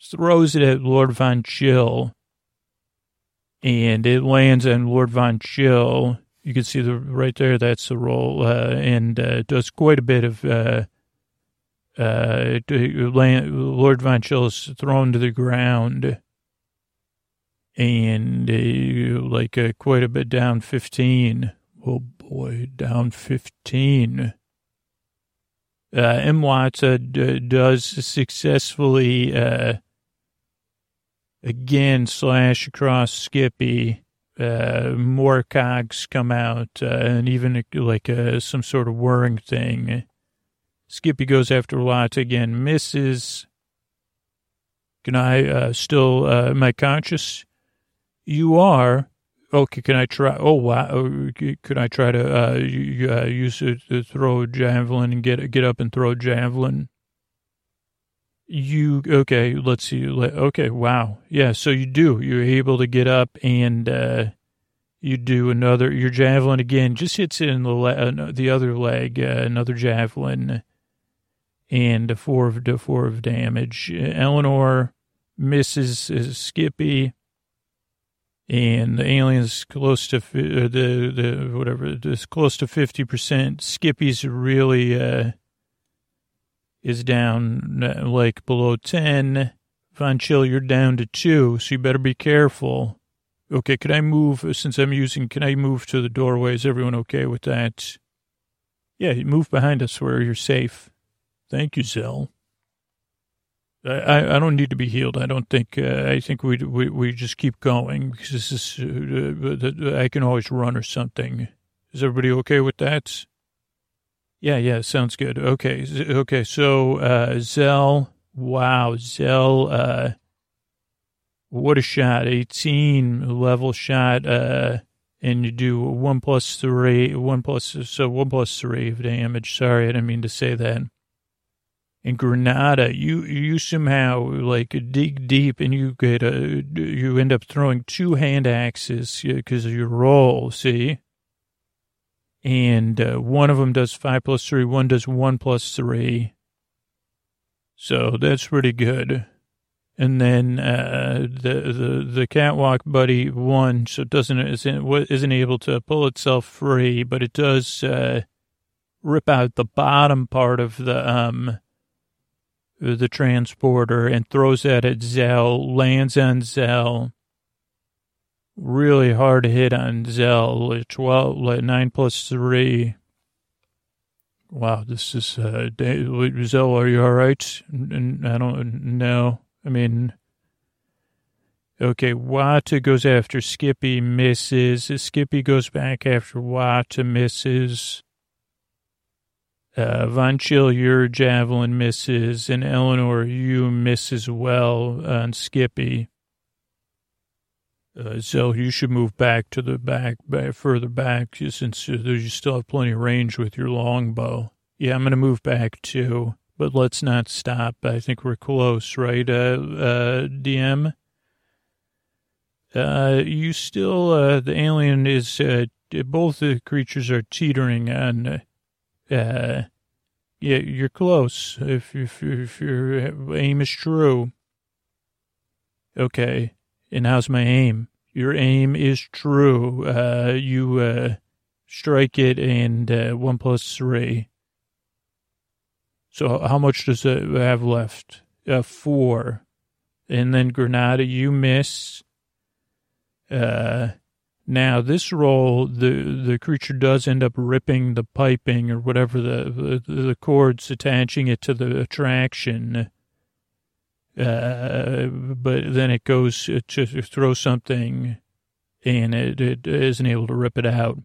throws it at Lord Von Chill, and it lands on Lord Von Chill. You can see the right there. That's the roll, uh, and uh, does quite a bit of. Uh, uh, Lord Von Chill is thrown to the ground, and uh, like uh, quite a bit down fifteen. Oh boy, down fifteen. Uh, M. Watts uh, d- does successfully uh, again slash across Skippy more cogs come out, uh, and even like uh, some sort of whirring thing. Skippy goes after Lot again, misses. Can I uh, still, uh, am I conscious? You are. Okay, can I try? Oh, wow. Oh, could I try to uh, use it to throw javelin and get get up and throw javelin? You, okay, let's see. Okay, wow. Yeah, so you do. You're able to get up and, uh, you do another, your javelin again just hits it in the, le- uh, the other leg, uh, another javelin and a four of, a four of damage. Eleanor misses uh, Skippy and the aliens close to the the whatever this close to fifty percent. Skippy's really uh, is down uh, like below ten. Von Chill, you're down to two, so you better be careful. Okay, can I move since I'm using? Can I move to the doorway? Is everyone okay with that? Yeah, move behind us where you're safe. Thank you, Zell. I, I don't need to be healed. I don't think. Uh, I think we, we we just keep going because this is. Uh, I can always run or something. Is everybody okay with that? Yeah, yeah, sounds good. Okay, okay. So uh, Zell, wow, Zell, uh, what a shot! Eighteen level shot. Uh, and you do one plus three, one plus so one plus three of damage. Sorry, I didn't mean to say that in Granada, you you somehow like dig deep and you get a you end up throwing two hand axes because of your roll. See, and uh, one of them does five plus three, one does one plus three. So that's pretty good. And then uh, the the the catwalk buddy one, so it doesn't isn't isn't able to pull itself free, but it does uh, rip out the bottom part of the um the transporter and throws that at Zell, lands on Zell. Really hard hit on Zell. 12, 9 plus 3. Wow, this is, uh, Zell, are you all right? I don't know. I mean, okay, Wata goes after Skippy, misses. Skippy goes back after Wata, misses. Uh, Von Chill, your javelin misses, and Eleanor, you miss as well on Skippy. Uh, so you should move back to the back, back further back, since you still have plenty of range with your longbow. Yeah, I'm going to move back too, but let's not stop. I think we're close, right, uh, uh, DM? Uh, you still, uh, the alien is, uh, both the creatures are teetering on, uh, yeah, you're close. If, if, if your aim is true. Okay. And how's my aim? Your aim is true. Uh, you, uh, strike it and, uh, one plus three. So how much does it have left? Uh, four. And then Granada, you miss. Uh, now, this roll, the the creature does end up ripping the piping or whatever the the, the cords attaching it to the attraction. Uh, but then it goes to throw something, and it, it isn't able to rip it out.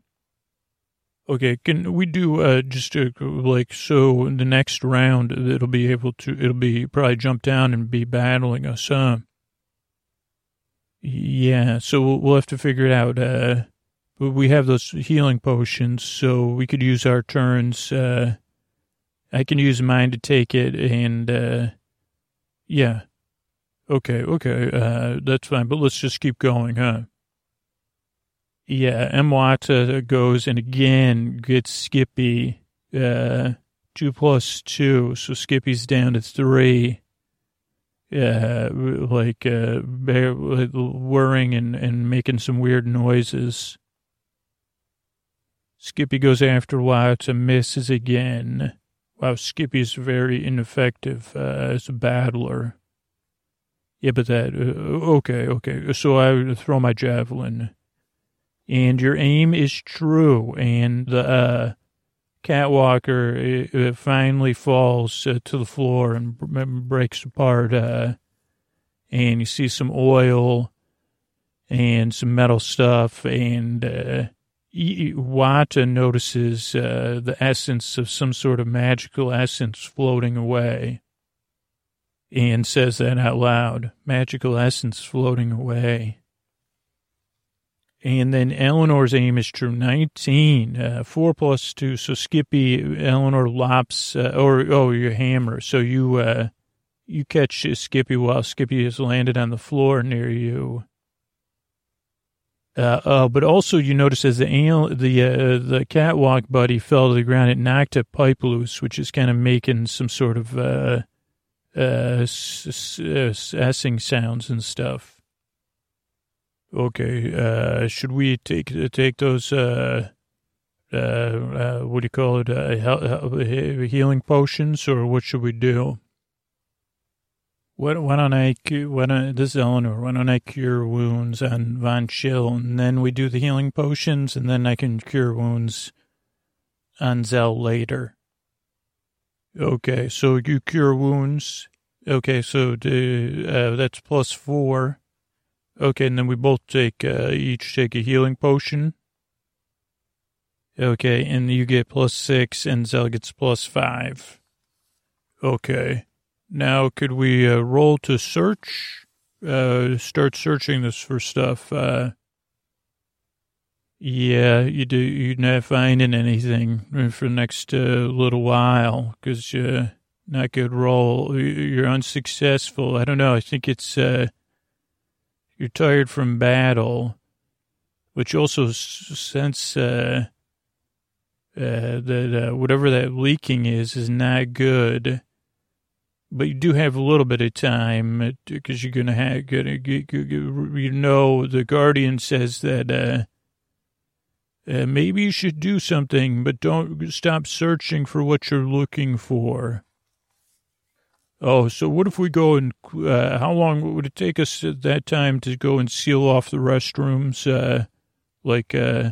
Okay, can we do uh, just like so? In the next round, it'll be able to. It'll be probably jump down and be battling us, huh? Yeah, so we'll have to figure it out. Uh, we have those healing potions, so we could use our turns. Uh, I can use mine to take it, and uh, yeah, okay, okay, uh, that's fine. But let's just keep going, huh? Yeah, M. Mwata goes and again gets Skippy. Uh, two plus two, so Skippy's down to three uh, like uh, whirring and, and making some weird noises. Skippy goes after Wyatt and misses again. Wow, Skippy's very ineffective uh, as a battler. Yeah, but that, uh, okay, okay. So I throw my javelin. And your aim is true. And the, uh, Catwalker finally falls uh, to the floor and breaks apart. Uh, and you see some oil and some metal stuff. And uh, Wata notices uh, the essence of some sort of magical essence floating away and says that out loud magical essence floating away. And then Eleanor's aim is true 19, uh, 4 plus 2. So Skippy, Eleanor lops, uh, or, oh, your hammer. So you, uh, you catch Skippy while Skippy has landed on the floor near you. Uh, uh, but also you notice as the the uh, the catwalk buddy fell to the ground, it knocked a pipe loose, which is kind of making some sort of uh, uh, s-s-s-ing sounds and stuff. Okay, uh, should we take take those uh, uh, uh what do you call it, uh, healing potions, or what should we do? Why, why don't I, cure, why don't, this is Eleanor, why don't I cure wounds on Von Chill and then we do the healing potions and then I can cure wounds on Zell later. Okay, so you cure wounds. Okay, so uh, that's plus four. Okay, and then we both take, uh, each take a healing potion. Okay, and you get plus six and Zell gets plus five. Okay. Now, could we uh, roll to search? Uh, start searching this for stuff. Uh, yeah, you do. You're not finding anything for the next uh, little while because uh, not good roll. You're unsuccessful. I don't know. I think it's uh, you're tired from battle, which also sense uh, that whatever that leaking is is not good but you do have a little bit of time because you're going to have, gonna, you know, the Guardian says that uh, uh, maybe you should do something, but don't stop searching for what you're looking for. Oh, so what if we go and, uh, how long would it take us at that time to go and seal off the restrooms? Uh, like, uh,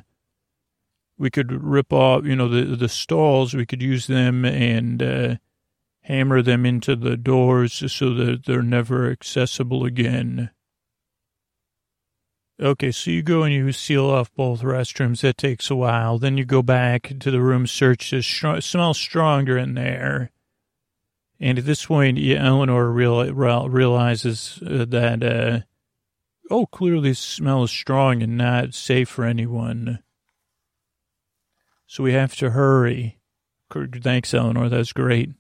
we could rip off, you know, the, the stalls, we could use them and, uh, hammer them into the doors so that they're never accessible again. Okay, so you go and you seal off both restrooms. That takes a while. Then you go back to the room, search to sh- smell stronger in there. And at this point, Eleanor real, realizes uh, that, uh, oh, clearly the smell is strong and not safe for anyone. So we have to hurry. Thanks, Eleanor. That's great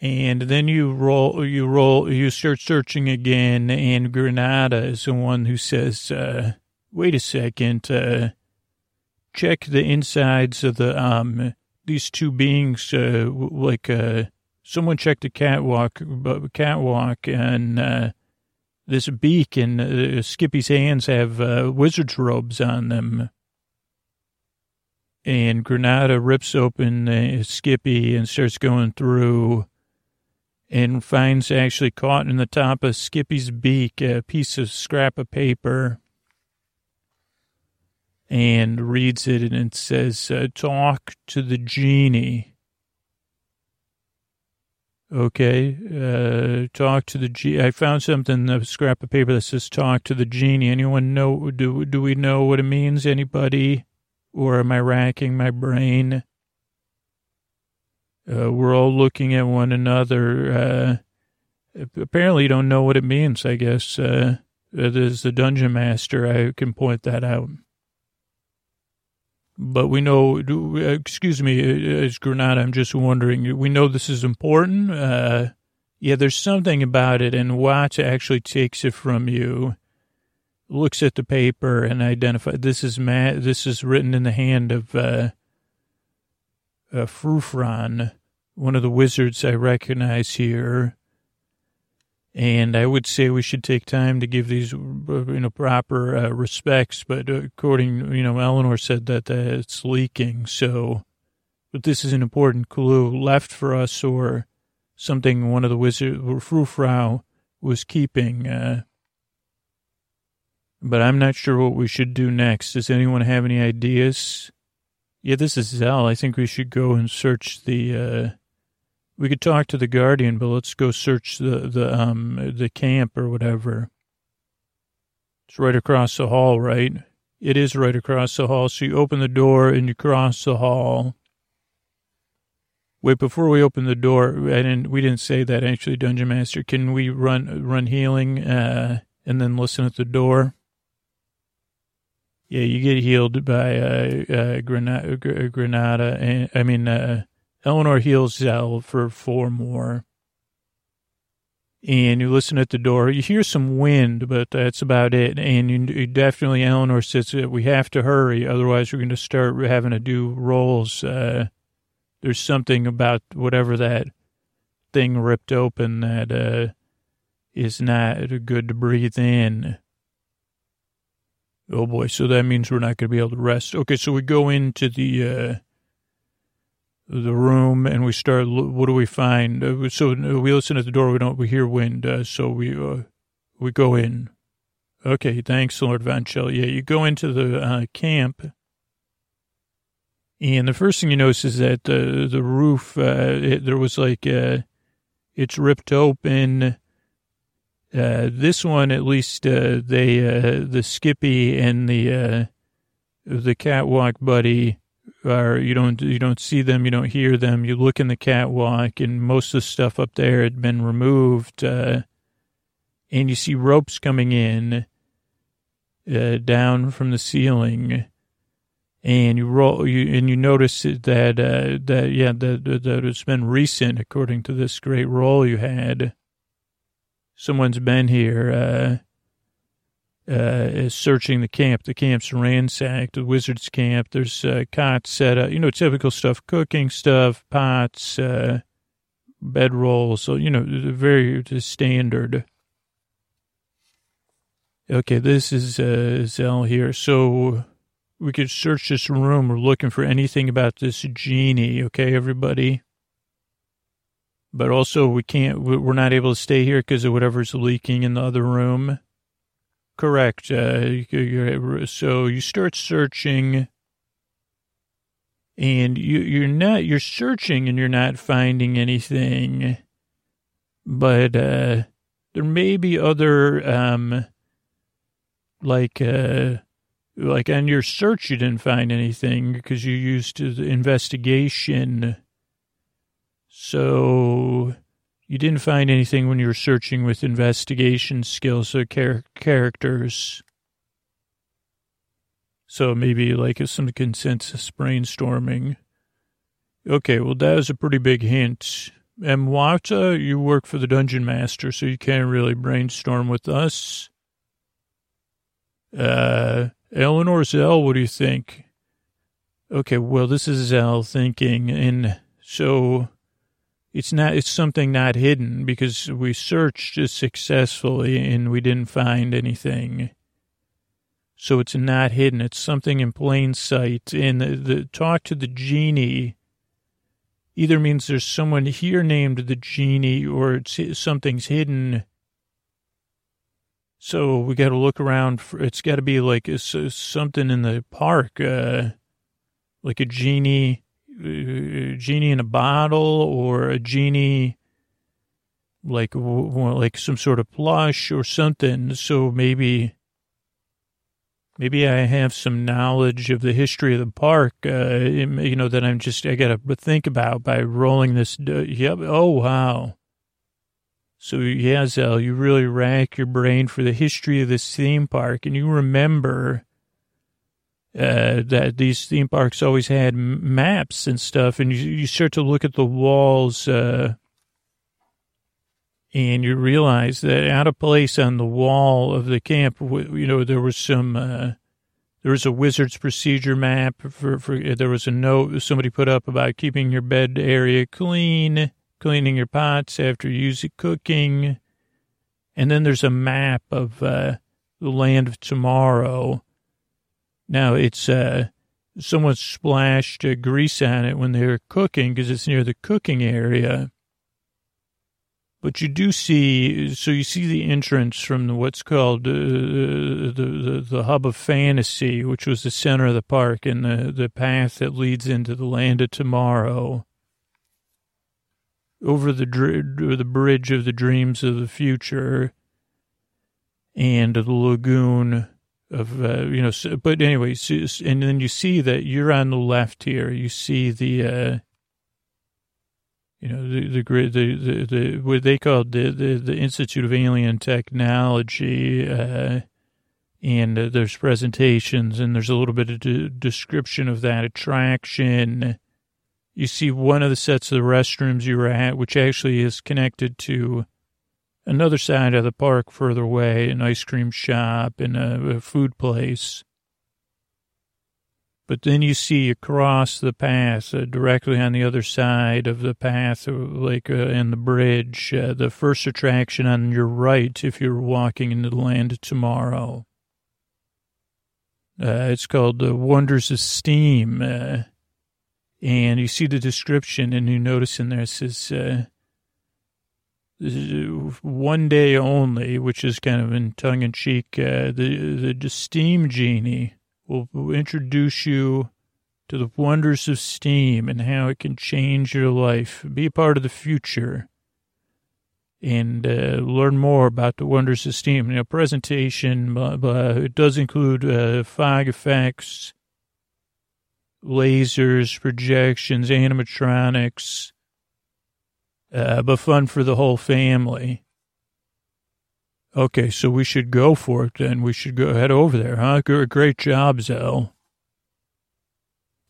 and then you roll, you roll, you start searching again, and Granada is the one who says, uh, "Wait a second, uh, check the insides of the um these two beings, uh, like uh, someone checked the catwalk, but catwalk, and uh, this beak and uh, Skippy's hands have uh, wizard's robes on them." And Granada rips open uh, Skippy and starts going through and finds actually caught in the top of Skippy's beak a piece of scrap of paper and reads it and it says, uh, Talk to the genie. Okay, uh, talk to the genie. I found something, a scrap of paper that says talk to the genie. Anyone know, do, do we know what it means? Anybody? Or am I racking my brain? Uh, we're all looking at one another. Uh, apparently, you don't know what it means, I guess. Uh, as the dungeon master, I can point that out. But we know, excuse me, uh, as Granada, I'm just wondering, we know this is important. Uh, yeah, there's something about it, and Watts actually takes it from you, looks at the paper, and identifies this is ma- this is written in the hand of uh, uh, Frufran, one of the wizards I recognize here. And I would say we should take time to give these, you know, proper uh, respects. But according, you know, Eleanor said that uh, it's leaking. So, but this is an important clue left for us, or something one of the wizards, Frufrau, was keeping. Uh, but I'm not sure what we should do next. Does anyone have any ideas? Yeah, this is Zell. I think we should go and search the. Uh, we could talk to the guardian, but let's go search the the um the camp or whatever. It's right across the hall, right? It is right across the hall. So you open the door and you cross the hall. Wait, before we open the door, I didn't. We didn't say that actually, Dungeon Master. Can we run run healing uh, and then listen at the door? Yeah, you get healed by uh, uh, Granada, Granada, and I mean uh, Eleanor heals Zell for four more. and you listen at the door. You hear some wind, but that's about it. And you, you definitely, Eleanor says we have to hurry, otherwise we're going to start having to do rolls. Uh, there's something about whatever that thing ripped open that uh, is not good to breathe in. Oh boy, so that means we're not going to be able to rest. Okay, so we go into the uh, the room and we start. What do we find? Uh, so uh, we listen at the door. We don't. We hear wind. Uh, so we uh, we go in. Okay, thanks, Lord Von Shell. Yeah, you go into the uh, camp, and the first thing you notice is that the the roof. Uh, it, there was like it's ripped open uh, this one, at least, uh, they, uh, the Skippy and the, uh, the catwalk buddy are, you don't, you don't see them, you don't hear them. You look in the catwalk and most of the stuff up there had been removed, uh, and you see ropes coming in, down from the ceiling and you roll you and you notice that uh, that yeah that that it's been recent according to this great roll you had someone's been here, uh, uh, searching the camp. The camp's ransacked, the wizard's camp. There's uh, cots set up, you know, typical stuff, cooking stuff, pots, uh, bedrolls. So, you know, very standard. Okay, this is uh, Zell here. So we could search this room. We're looking for anything about this genie. Okay, everybody? But also we can't, we're not able to stay here because of whatever's leaking in the other room. Correct. Uh, so you start searching and you, you're not, you're searching and you're not finding anything, but, uh, there may be other, um, like, uh, like on your search, you didn't find anything because you used to the investigation so you didn't find anything when you were searching with investigation skills or char- characters. So maybe like some consensus brainstorming. Okay, well, that was a pretty big hint. And Wata, you work for the Dungeon Master, so you can't really brainstorm with us. Uh, Eleanor Zell, what do you think? Okay, well, this is Zell thinking, and so it's not it's something not hidden because we searched successfully and we didn't find anything. So it's not hidden. It's something in plain sight. And the, the talk to the genie either means there's someone here named the genie or it's something's hidden. So we got to look around for it's got to be like a, something in the park uh, like a genie uh, genie in a bottle or a genie like like some sort of plush or something. So maybe maybe I have some knowledge of the history of the park, uh, you know, that I'm just I got to think about by rolling this. Uh, yep. Oh wow. So yeah, Zell, you really rack your brain for the history of this theme park, and you remember uh, that these theme parks always had maps and stuff, and you, you start to look at the walls, uh, and you realize that out of place on the wall of the camp, you know, there was some, uh, there was a wizard's procedure map for, for, there was a note somebody put up about keeping your bed area clean, cleaning your pots after using cooking. And then there's a map of, uh, the land of tomorrow now it's uh, someone splashed uh, grease on it when they were cooking because it's near the cooking area. But you do see, so you see the entrance from the, what's called uh, the, the the hub of fantasy, which was the center of the park, and the the path that leads into the land of tomorrow. Over the the bridge of the dreams of the future, and the lagoon of uh, you know but anyway and then you see that you're on the left here. You see the uh you know the the the the, the what they call the, the the institute of alien technology uh and uh, there's presentations and there's a little bit of de- description of that attraction. You see one of the sets of the restrooms you were at which actually is connected to another side of the park further away, an ice cream shop and a, a food place. But then you see across the path, uh, directly on the other side of the path, uh, like uh, in the bridge, uh, the first attraction on your right if you're walking into the land tomorrow. Uh, it's called the Wonders of Steam. Uh, and you see the description, and you notice in there it says, one day only, which is kind of in tongue in cheek, the, the steam genie will will introduce you to the wonders of steam and how it can change your life. Be a part of the future and uh, learn more about the wonders of steam. You know, presentation, blah, blah, it does include uh, fog effects, lasers, projections, animatronics, uh, but fun for the whole family. Okay, so we should go for it then. We should go head over there, huh? Great job, Zell.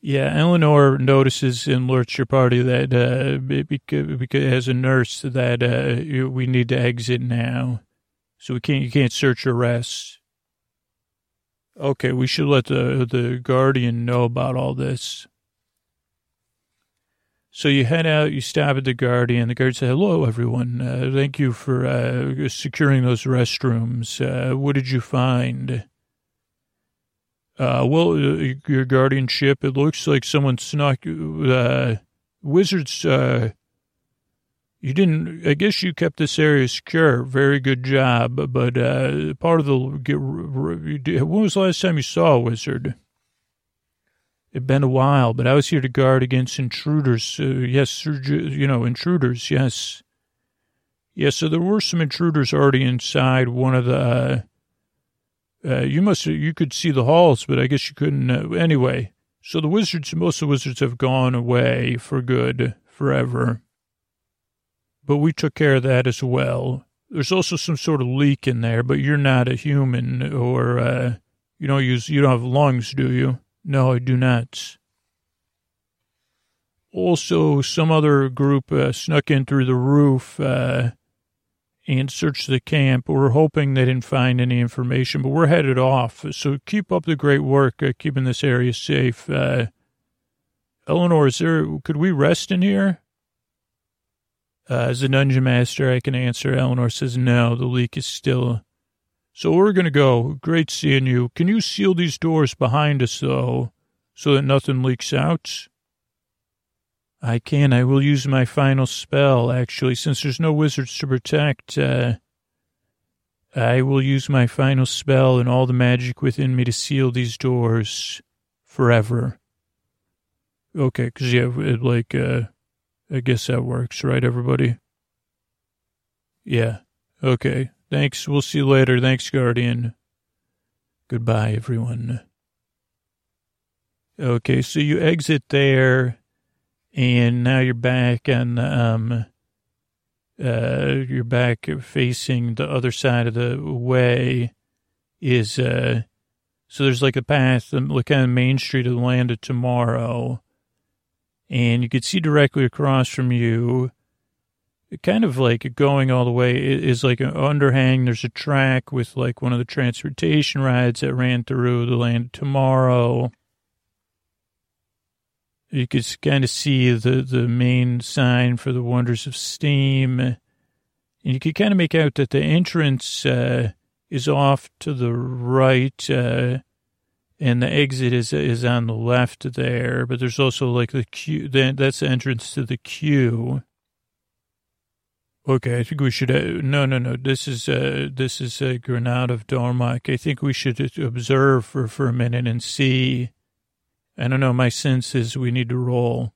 Yeah, Eleanor notices alerts your party that uh, as a nurse that uh, we need to exit now, so we can't you can't search arrests. Okay, we should let the the guardian know about all this. So you head out, you stop at the Guardian. The guard said, hello, everyone. Uh, thank you for uh, securing those restrooms. Uh, what did you find? Uh, well, uh, your guardianship, it looks like someone snuck, uh, wizards, you didn't, I guess you kept this area secure. Very good job. But part of the, get, when was the last time you saw a wizard? It'd been a while, but I was here to guard against intruders. Uh, yes, you know, intruders, yes. Yes, so there were some intruders already inside one of the, uh, uh, you must, you could see the halls, but I guess you couldn't, uh, anyway. So the wizards, most of the wizards have gone away for good, forever. But we took care of that as well. There's also some sort of leak in there, but you're not a human or, uh, you don't use, you don't have lungs, do you? No, I do not. Also, some other group uh, snuck in through the roof uh, and searched the camp. We're hoping they didn't find any information, but we're headed off. So keep up the great work uh, keeping this area safe. Uh, Eleanor, is there, could we rest in here? Uh, as a dungeon master, I can answer. Eleanor says, no, the leak is still so we're going to go. Great seeing you. Can you seal these doors behind us, though, so that nothing leaks out? I can. I will use my final spell, actually, since there's no wizards to protect. Uh, I will use my final spell and all the magic within me to seal these doors forever. Okay, because, yeah, it, like, uh, I guess that works, right, everybody? Yeah, okay. Thanks. We'll see you later. Thanks, Guardian. Goodbye, everyone. Okay, so you exit there, and now you're back on, um, uh, you're back facing the other side of the way is, uh, so there's like a path, the like on Main Street of the land of tomorrow, and you could see directly across from you kind of like going all the way is like an underhang. There's a track with like one of the transportation rides that ran through the land tomorrow. You could kind of see the, the main sign for the Wonders of Steam. And you could kind of make out that the entrance uh, is off to the right, uh, and the exit is is on the left there. But there's also like the queue. That's the entrance to the queue. Okay, I think we should. Uh, no, no, no. This is uh, this is uh, Granada of Darmok. I think we should observe for for a minute and see. I don't know. My sense is we need to roll.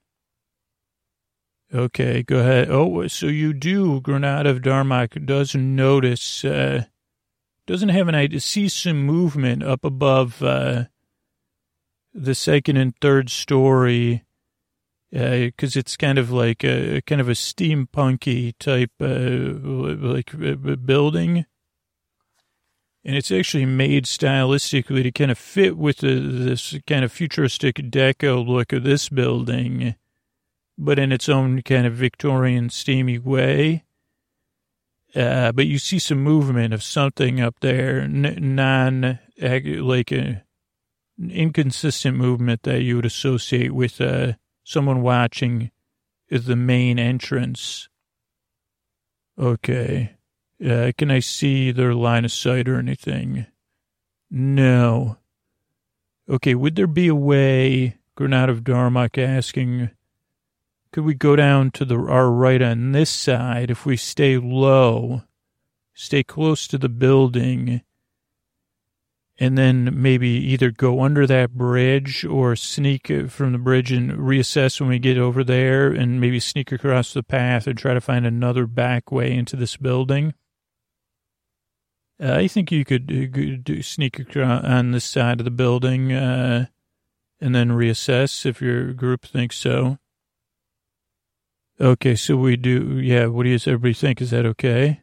Okay, go ahead. Oh, so you do. Granada of Darmok does notice. Uh, doesn't have an idea. See some movement up above uh, the second and third story because uh, it's kind of like a kind of a steampunky type uh, like uh, building, and it's actually made stylistically to kind of fit with the, this kind of futuristic deco look of this building, but in its own kind of Victorian steamy way. Uh, but you see some movement of something up there, non, like a inconsistent movement that you would associate with uh, someone watching is the main entrance. Okay. Uh, can I see their line of sight or anything? No. Okay, would there be a way, Granada of Darmok asking, could we go down to the our right on this side if we stay low, stay close to the building, and then maybe either go under that bridge or sneak from the bridge and reassess when we get over there and maybe sneak across the path and try to find another back way into this building? Uh, I think you could uh, sneak across on this side of the building uh, and then reassess if your group thinks so. Okay, so we do, yeah, what do you everybody think? Is that okay?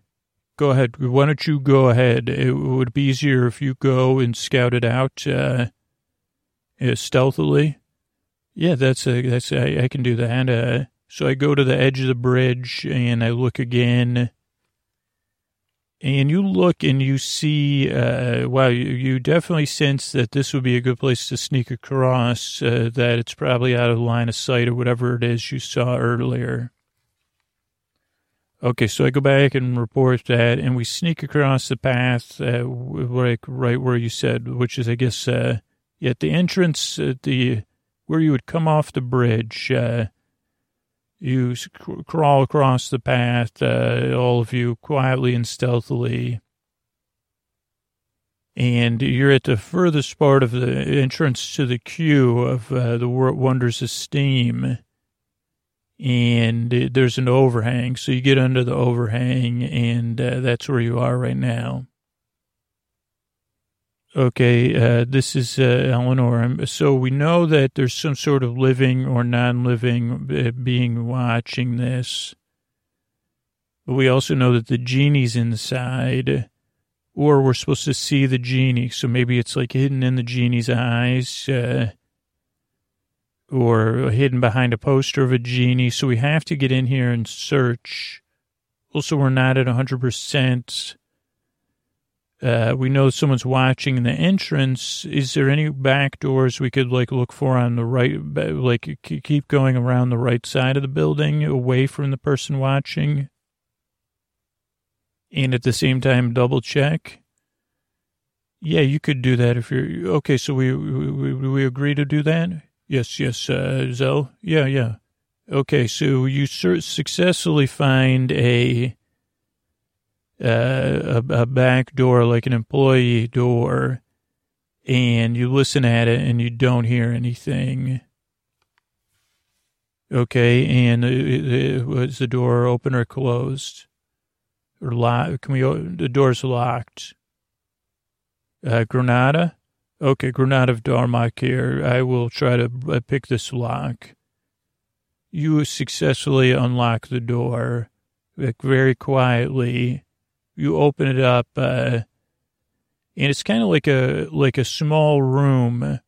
Go ahead. Why don't you go ahead? It would be easier if you go and scout it out uh, uh, stealthily. Yeah, that's a, that's a, I can do that. Uh, so I go to the edge of the bridge and I look again. And you look and you see, uh, wow, you, you definitely sense that this would be a good place to sneak across, uh, that it's probably out of line of sight or whatever it is you saw earlier. Okay, so I go back and report that, and we sneak across the path, uh, like right where you said, which is, I guess, uh, at the entrance, at the where you would come off the bridge. Uh, you crawl across the path, uh, all of you, quietly and stealthily, and you're at the furthest part of the entrance to the queue of uh, the Wonders of Steam and there's an overhang. So you get under the overhang, and uh, that's where you are right now. Okay, uh, this is uh, Eleanor. So we know that there's some sort of living or non-living uh, being watching this. But we also know that the genie's inside, or we're supposed to see the genie. So maybe it's like hidden in the genie's eyes. Uh, or hidden behind a poster of a genie. So we have to get in here and search. Also, we're not at 100%. Uh, we know someone's watching in the entrance. Is there any back doors we could like look for on the right, like keep going around the right side of the building away from the person watching? And at the same time, double check. Yeah, you could do that if you're okay. So we we, we agree to do that. Yes, yes, uh. Yeah, yeah. Okay, so you successfully find a, uh, a a back door, like an employee door, and you listen at it and you don't hear anything. Okay, and was the door open or closed? Or locked? Can we? The door's locked. Uh, Granada. Okay, Granada of Darmok here. I will try to uh, pick this lock. You successfully unlock the door like, very quietly. You open it up, uh, and it's kind of like a like a small room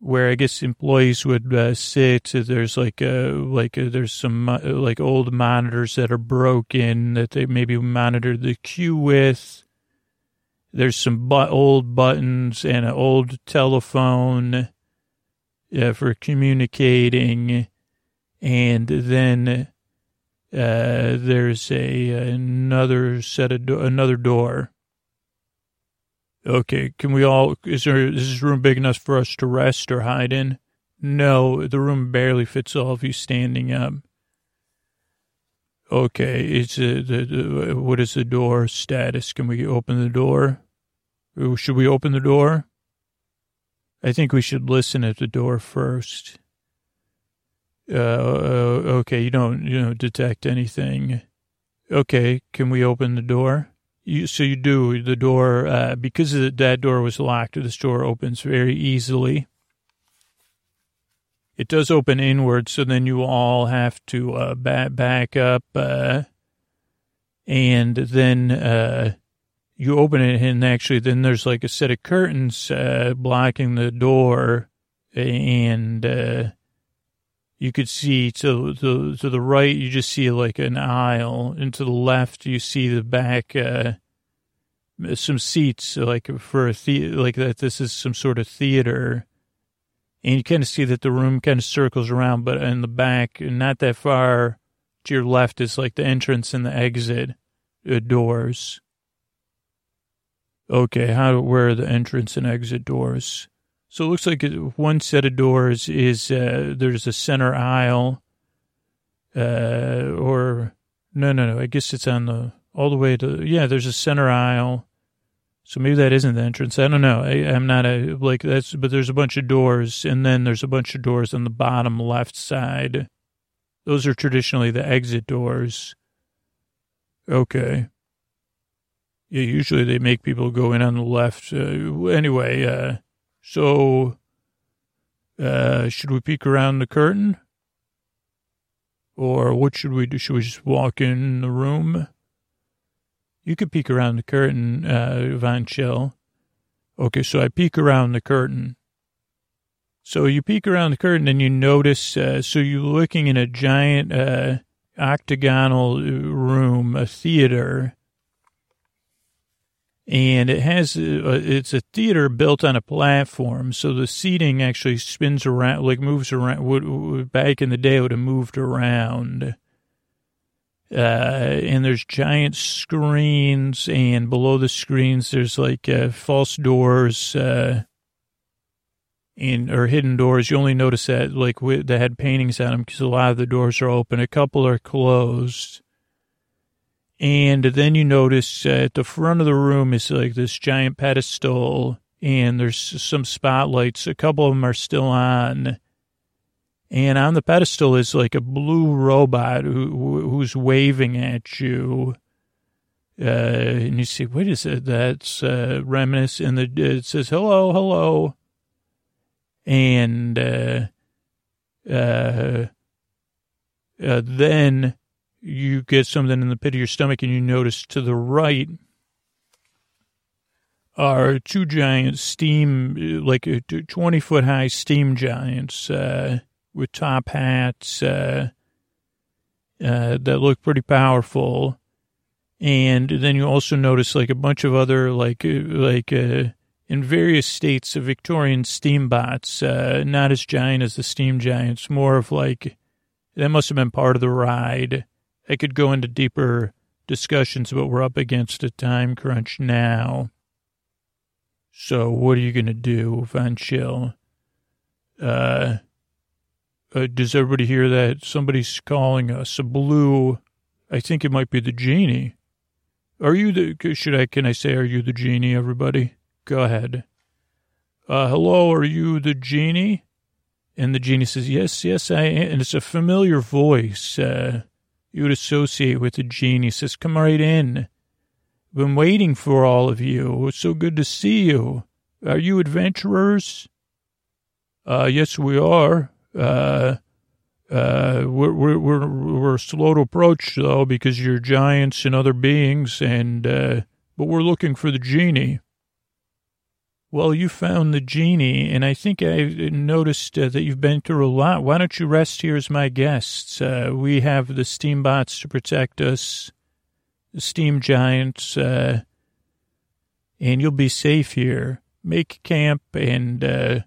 where I guess employees would uh, sit. There's like a like a, there's some uh, like old monitors that are broken that they maybe monitor the queue with there's some old buttons and an old telephone uh, for communicating. And then uh, there's a another set of do- another door. Okay, can we all? Is there is this room big enough for us to rest or hide in? No, the room barely fits all of you standing up. Okay, it's the, the, what is the door status? Can we open the door? Should we open the door? I think we should listen at the door first. Uh, uh, okay, you don't, you detect anything. Okay, can we open the door? You, so you do the door, uh, because that door was locked, this door opens very easily. It does open inward, so then you all have to uh, back back up, uh, and then uh, you open it, and actually, then there's like a set of curtains uh, blocking the door, and uh, you could see to the to the right you just see like an aisle and to the left you see the back uh some seats like for a the like that this is some sort of theater and you kind of see that the room kind of circles around but in the back not that far to your left is like the entrance and the exit uh, doors okay how where are the entrance and exit doors so it looks like one set of doors is uh, there's a center aisle, uh, or no, no, no. I guess it's on the all the way to yeah. There's a center aisle, so maybe that isn't the entrance. I don't know. I, am not a like that's, but there's a bunch of doors, and then there's a bunch of doors on the bottom left side. Those are traditionally the exit doors. Okay. Yeah, usually they make people go in on the left. Uh, anyway, uh, so, uh, should we peek around the curtain? Or what should we do? Should we just walk in the room? You could peek around the curtain, uh, Von. Okay, so I peek around the curtain. So you peek around the curtain and you notice, uh, so you're looking in a giant, uh, octagonal room, a theater, and it has uh, it's a theater built on a platform so the seating actually spins around like moves around back in the day it would have moved around uh, and there's giant screens and below the screens there's like uh, false doors uh, and or hidden doors you only notice that like that had paintings on them because a lot of the doors are open a couple are closed and then you notice uh, at the front of the room is like this giant pedestal, and there's some spotlights. A couple of them are still on. And on the pedestal is like a blue robot who, who's waving at you. Uh, and you see, what is it? That's uh, reminiscent. And the, it says, hello, hello. And uh, uh, uh then you get something in the pit of your stomach and you notice to the right are two giant steam, like 20 foot high steam giants uh, with top hats uh, uh, that look pretty powerful. And then you also notice like a bunch of other like uh, like uh, in various states of Victorian steambots, uh, not as giant as the steam giants, more of like that must have been part of the ride I could go into deeper discussions, but we're up against a time crunch now. So what are you to do, Von Chill? Uh, uh, does everybody hear that? Somebody's calling us a blue. I think it might be the genie. Are you the, should I, can I say, are you the genie, everybody? Go ahead. Uh, hello, are you the genie? And the genie says, yes, yes, I am. And it's a familiar voice. Uh, you would associate with the genie. Says, come right in. Been waiting for all of you. It's so good to see you. Are you adventurers? Uh, yes, we are. Uh, uh, we're, we're, we're, slow to approach though because you're giants and other beings and, uh, but we're looking for the genie. Well, you found the genie, and I think I noticed uh, that you've been through a lot. Why don't you rest here as my guests? Uh, we have the steambots to protect us, the steam giants, uh, and you'll be safe here. Make camp and uh,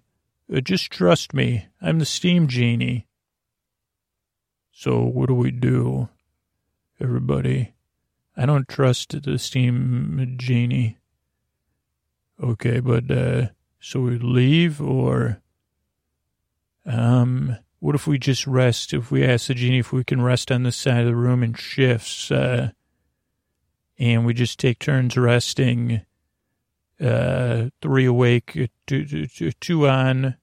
just trust me. I'm the steam genie. So what do we do, everybody? I don't trust the steam genie. Okay, but uh, so we leave or um, what if we just rest? If we ask the genie if we can rest on this side of the room in shifts, uh, and we just take turns resting, uh, three awake, two, two, two on.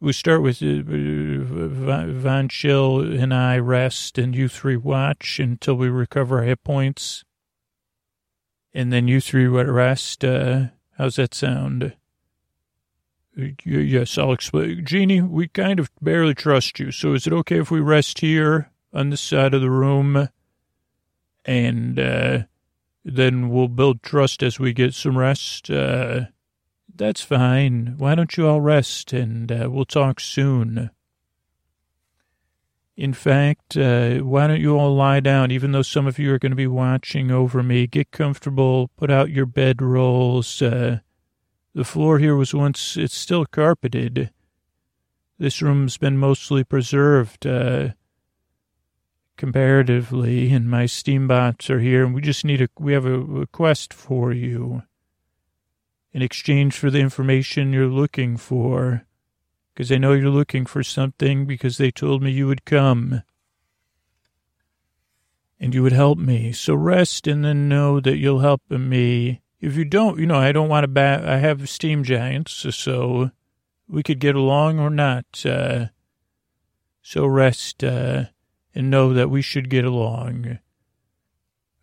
We start with uh, Von Chill and I rest, and you three watch until we recover hit points, and then you three rest. Uh, How's that sound? Yes, I'll explain. genie, we kind of barely trust you, so is it okay if we rest here on this side of the room? And uh, then we'll build trust as we get some rest. Uh, that's fine. Why don't you all rest and uh, we'll talk soon? In fact, uh, why don't you all lie down, even though some of you are going to be watching over me? Get comfortable, put out your bed rolls. Uh, the floor here was once, it's still carpeted. This room's been mostly preserved, uh, comparatively, and my steambots are here, and we just need a, we have a request for you in exchange for the information you're looking for because I know you're looking for something because they told me you would come and you would help me. So rest and then know that you'll help me. If you don't, you know, I don't want to bat. I have steam giants, so we could get along or not. Uh, so rest uh, and know that we should get along.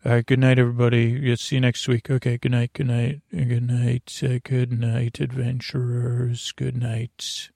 All right, good night, everybody. Yeah, see you next week. Okay, good night, good night, good night, uh, good night, adventurers. Good night.